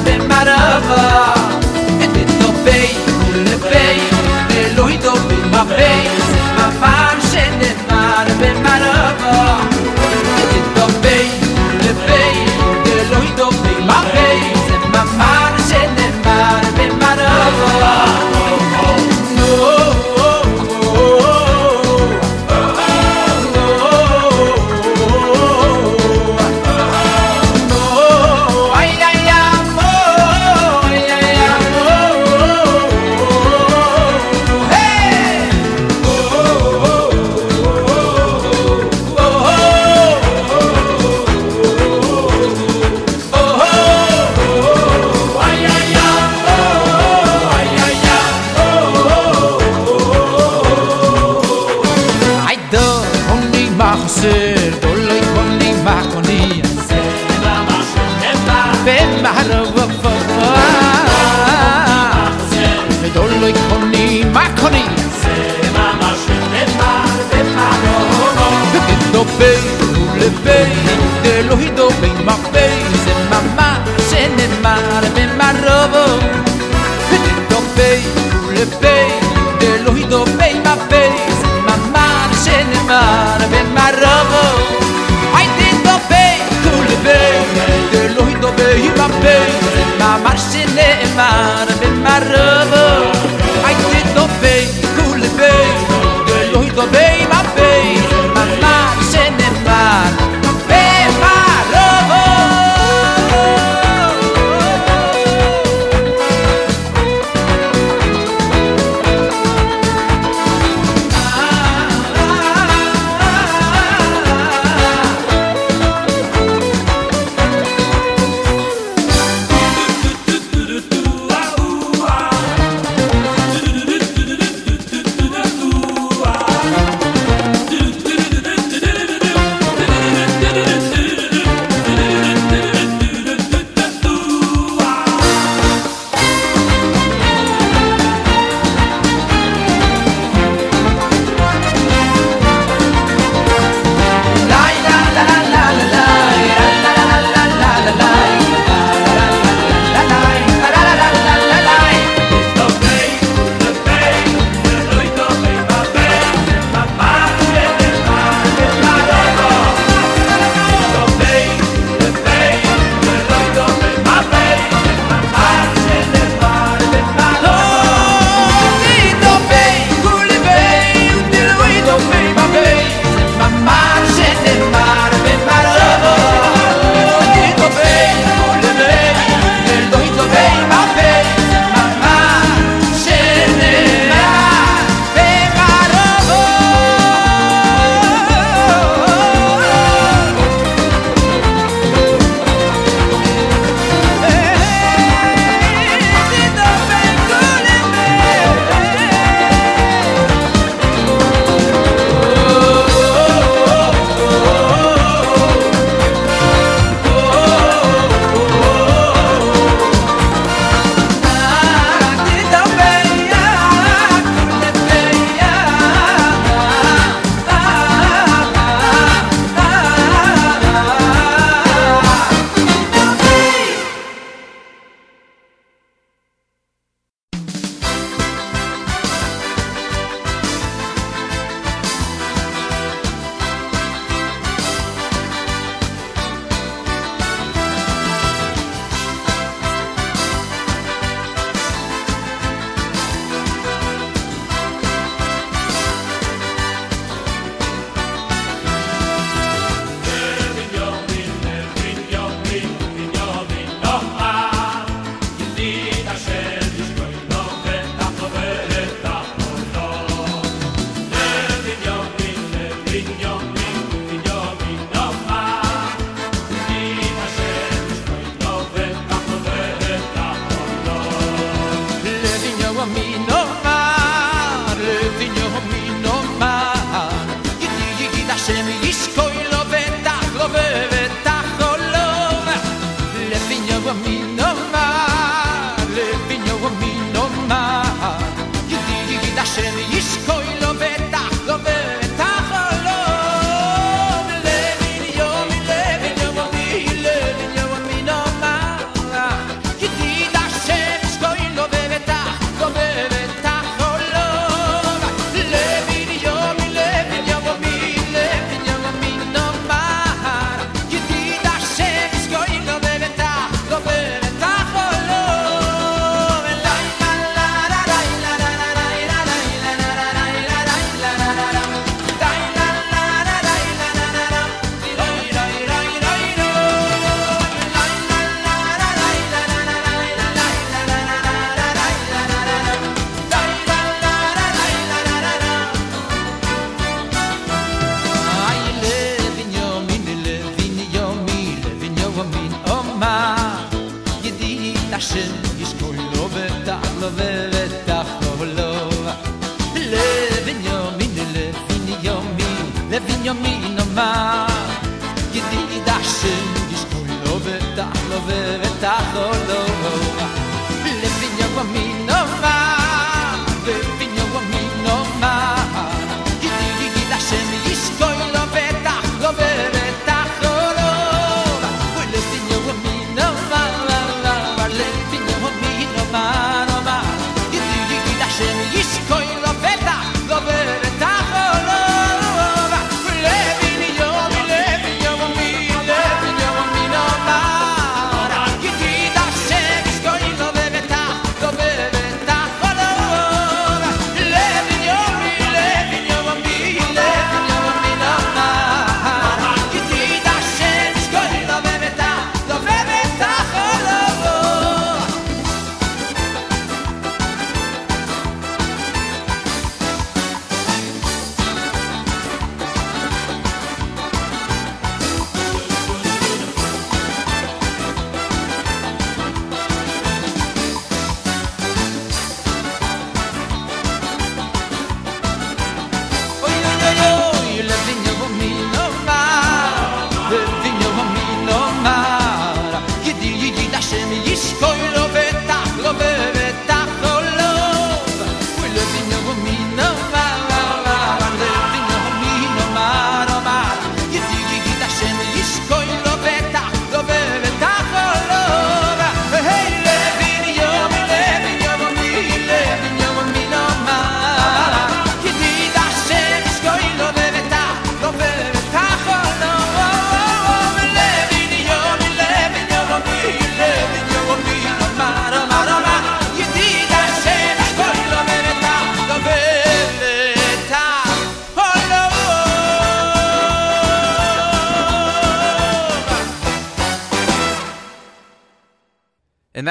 my boots my machine and my, and my rubber.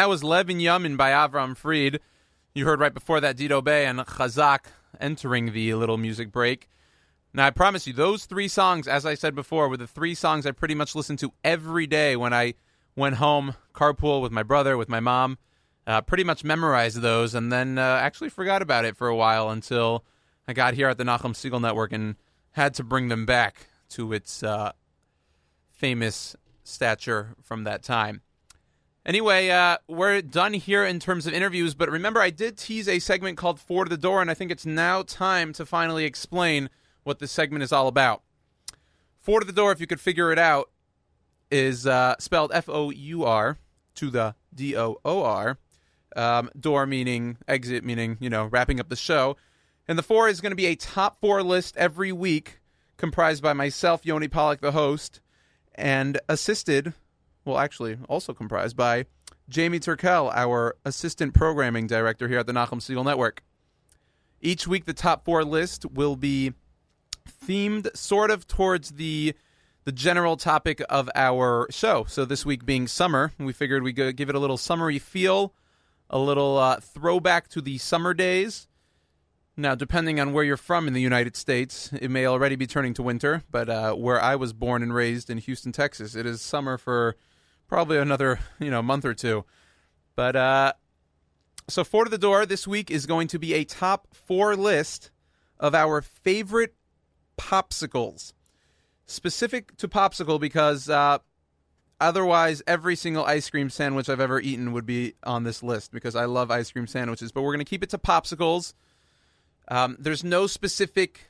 That was Levin Yamin by Avram Fried. You heard right before that Dido Bay and Chazak entering the little music break. Now, I promise you, those three songs, as I said before, were the three songs I pretty much listened to every day when I went home, carpool with my brother, with my mom. Uh, pretty much memorized those and then uh, actually forgot about it for a while until I got here at the Nachum Segal Network and had to bring them back to its uh, famous stature from that time. Anyway, uh, we're done here in terms of interviews, but remember, I did tease a segment called Four to the Door, and I think it's now time to finally explain what this segment is all about. Four to the Door, if you could figure it out, is uh, spelled F O U R to the D O O R. Um, door meaning exit, meaning, you know, wrapping up the show. And the four is going to be a top four list every week, comprised by myself, Yoni Pollak, the host, and assisted well, actually, also comprised by Jamie Turkel, our assistant programming director here at the Nachum Segal Network. Each week, the top four list will be themed sort of towards the the general topic of our show. So this week being summer, we figured we could give it a little summery feel, a little uh, throwback to the summer days. Now, depending on where you're from in the United States, it may already be turning to winter, but uh, where I was born and raised in Houston, Texas, it is summer for probably another you know month or two. But uh, so four to the door this week is going to be a top four list of our favorite popsicles, specific to popsicle because uh, otherwise every single ice cream sandwich I've ever eaten would be on this list because I love ice cream sandwiches. But we're to keep it to popsicles. Um, there's no specific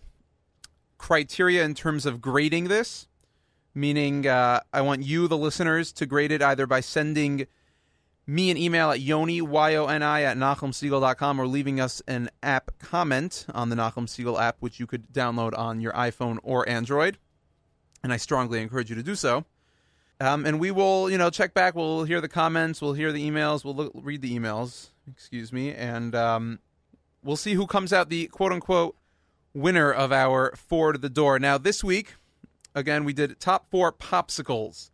criteria in terms of grading this meaning uh, I want you, the listeners, to grade it either by sending me an email at yoni, Y-O-N-I, at nachumsegal.com or leaving us an app comment on the Nachum Segal app, which you could download on your iPhone or Android. And I strongly encourage you to do so. Um, and we will, you know, check back. We'll hear the comments. We'll hear the emails. We'll look, read the emails. Excuse me. And um, we'll see who comes out the quote unquote winner of our Ford the door. Now, this week, again, we did top four popsicles.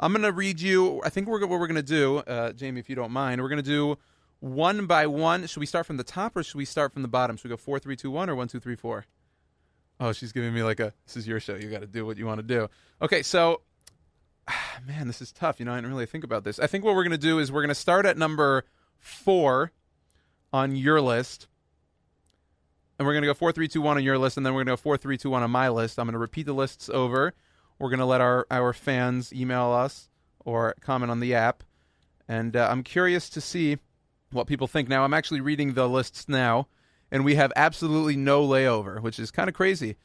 I'm going to read you, I think we're, what we're going to do, uh, Jamie, if you don't mind, we're going to do one by one. Should we start from the top or should we start from the bottom? Should we go four, three, two, one, or one, two, three, four? Oh, she's giving me like a, this is your show. You got to do what you want to do. Okay, so, man, this is tough. You know, I didn't really think about this. I think what we're going to do is we're going to start at number four on your list. And we're going to go four, three, two, one on your list, and then we're going to go four, three, two, one on my list. I'm going to repeat the lists over. We're going to let our our fans email us or comment on the app, and uh, I'm curious to see what people think. Now, I'm actually reading the lists now, and we have absolutely no layover, which is kind of crazy.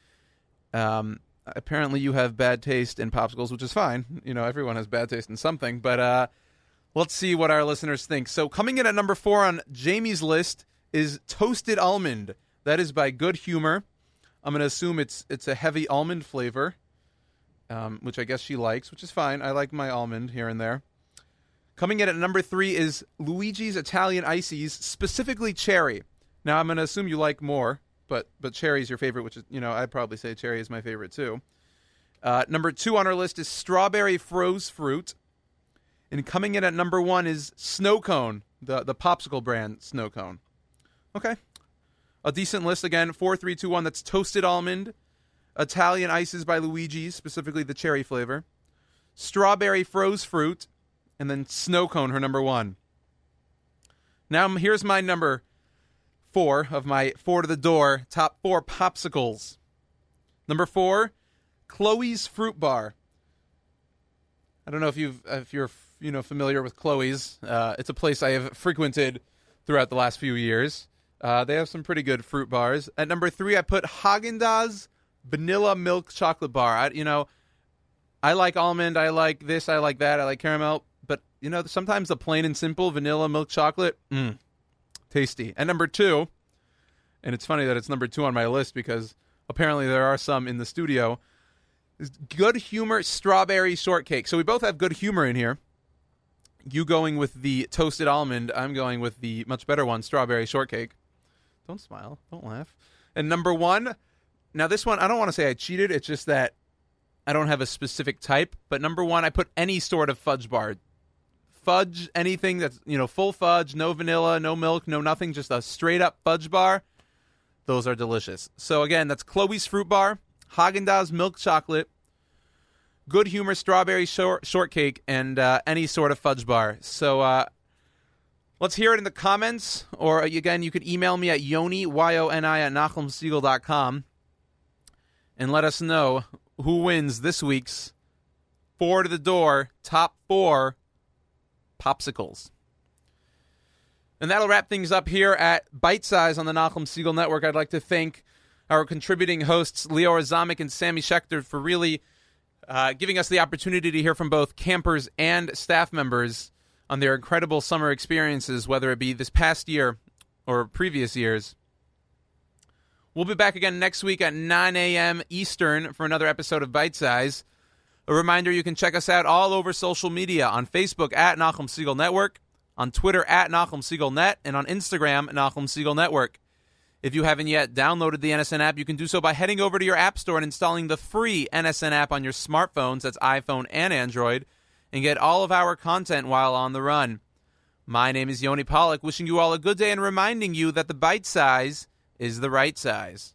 Um, apparently, you have bad taste in popsicles, which is fine. You know, everyone has bad taste in something, but uh, let's see what our listeners think. So, coming in at number four on Jamie's list is toasted almond. That is by Good Humor. I'm going to assume it's it's a heavy almond flavor, um, which I guess she likes, which is fine. I like my almond here and there. Coming in at number three is Luigi's Italian Ices, specifically cherry. Now I'm going to assume you like more, but but cherry is your favorite, which is you know I'd probably say cherry is my favorite too. Uh, number two on our list is strawberry froze fruit, and coming in at number one is snow cone, the the popsicle brand snow cone. Okay, a decent list again. Four, three, two, one. That's toasted almond, Italian ices by Luigi's, specifically the cherry flavor, strawberry froze fruit, and then snow cone. Her number one. Now here's my number four of my four to the door top four popsicles. Number four, Chloe's Fruit Bar. I don't know if you've if you're you know familiar with Chloe's. Uh, it's a place I have frequented throughout the last few years. Uh, they have some pretty good fruit bars. At number three, I put Haagen Dazs Vanilla Milk Chocolate Bar. I, you know, I like almond. I like this. I like that. I like caramel. But you know, sometimes the plain and simple vanilla milk chocolate, mm, tasty. And number two, and it's funny that it's number two on my list because apparently there are some in the studio. Is good humor strawberry shortcake. So we both have good humor in here. You going with the toasted almond. I'm going with the much better one, strawberry shortcake. Don't smile. Don't laugh. And number one, now this one, I don't want to say I cheated. It's just that I don't have a specific type. But number one, I put any sort of fudge bar. Fudge, anything that's, you know, full fudge, no vanilla, no milk, no nothing, just a straight up fudge bar. Those are delicious. So again, that's Chloe's Fruit Bar, Haagen Dazs Milk Chocolate, Good Humor Strawberry short- Shortcake, and uh, any sort of fudge bar. So uh, let's hear it in the comments, or again, you can email me at yoni, Y-O-N-I, at nachumsegal.com and let us know who wins this week's four to the door top four popsicles. And that'll wrap things up here at Bite Size on the Nachum Segal Network. I'd like to thank our contributing hosts, Leora Zomick and Sammy Schaechter, for really uh, giving us the opportunity to hear from both campers and staff members on their incredible summer experiences, whether it be this past year or previous years. We'll be back again next week at 9 a.m. Eastern for another episode of Bite Size. A reminder you can check us out all over social media on Facebook at Nachum Segal Network, on Twitter at Nachum Segal Net, and on Instagram, Nachum Segal Network. If you haven't yet downloaded the NSN app, you can do so by heading over to your App Store and installing the free NSN app on your smartphones, that's iPhone and Android, and get all of our content while on the run. My name is Yoni Pollak, wishing you all a good day and reminding you that the bite size is the right size.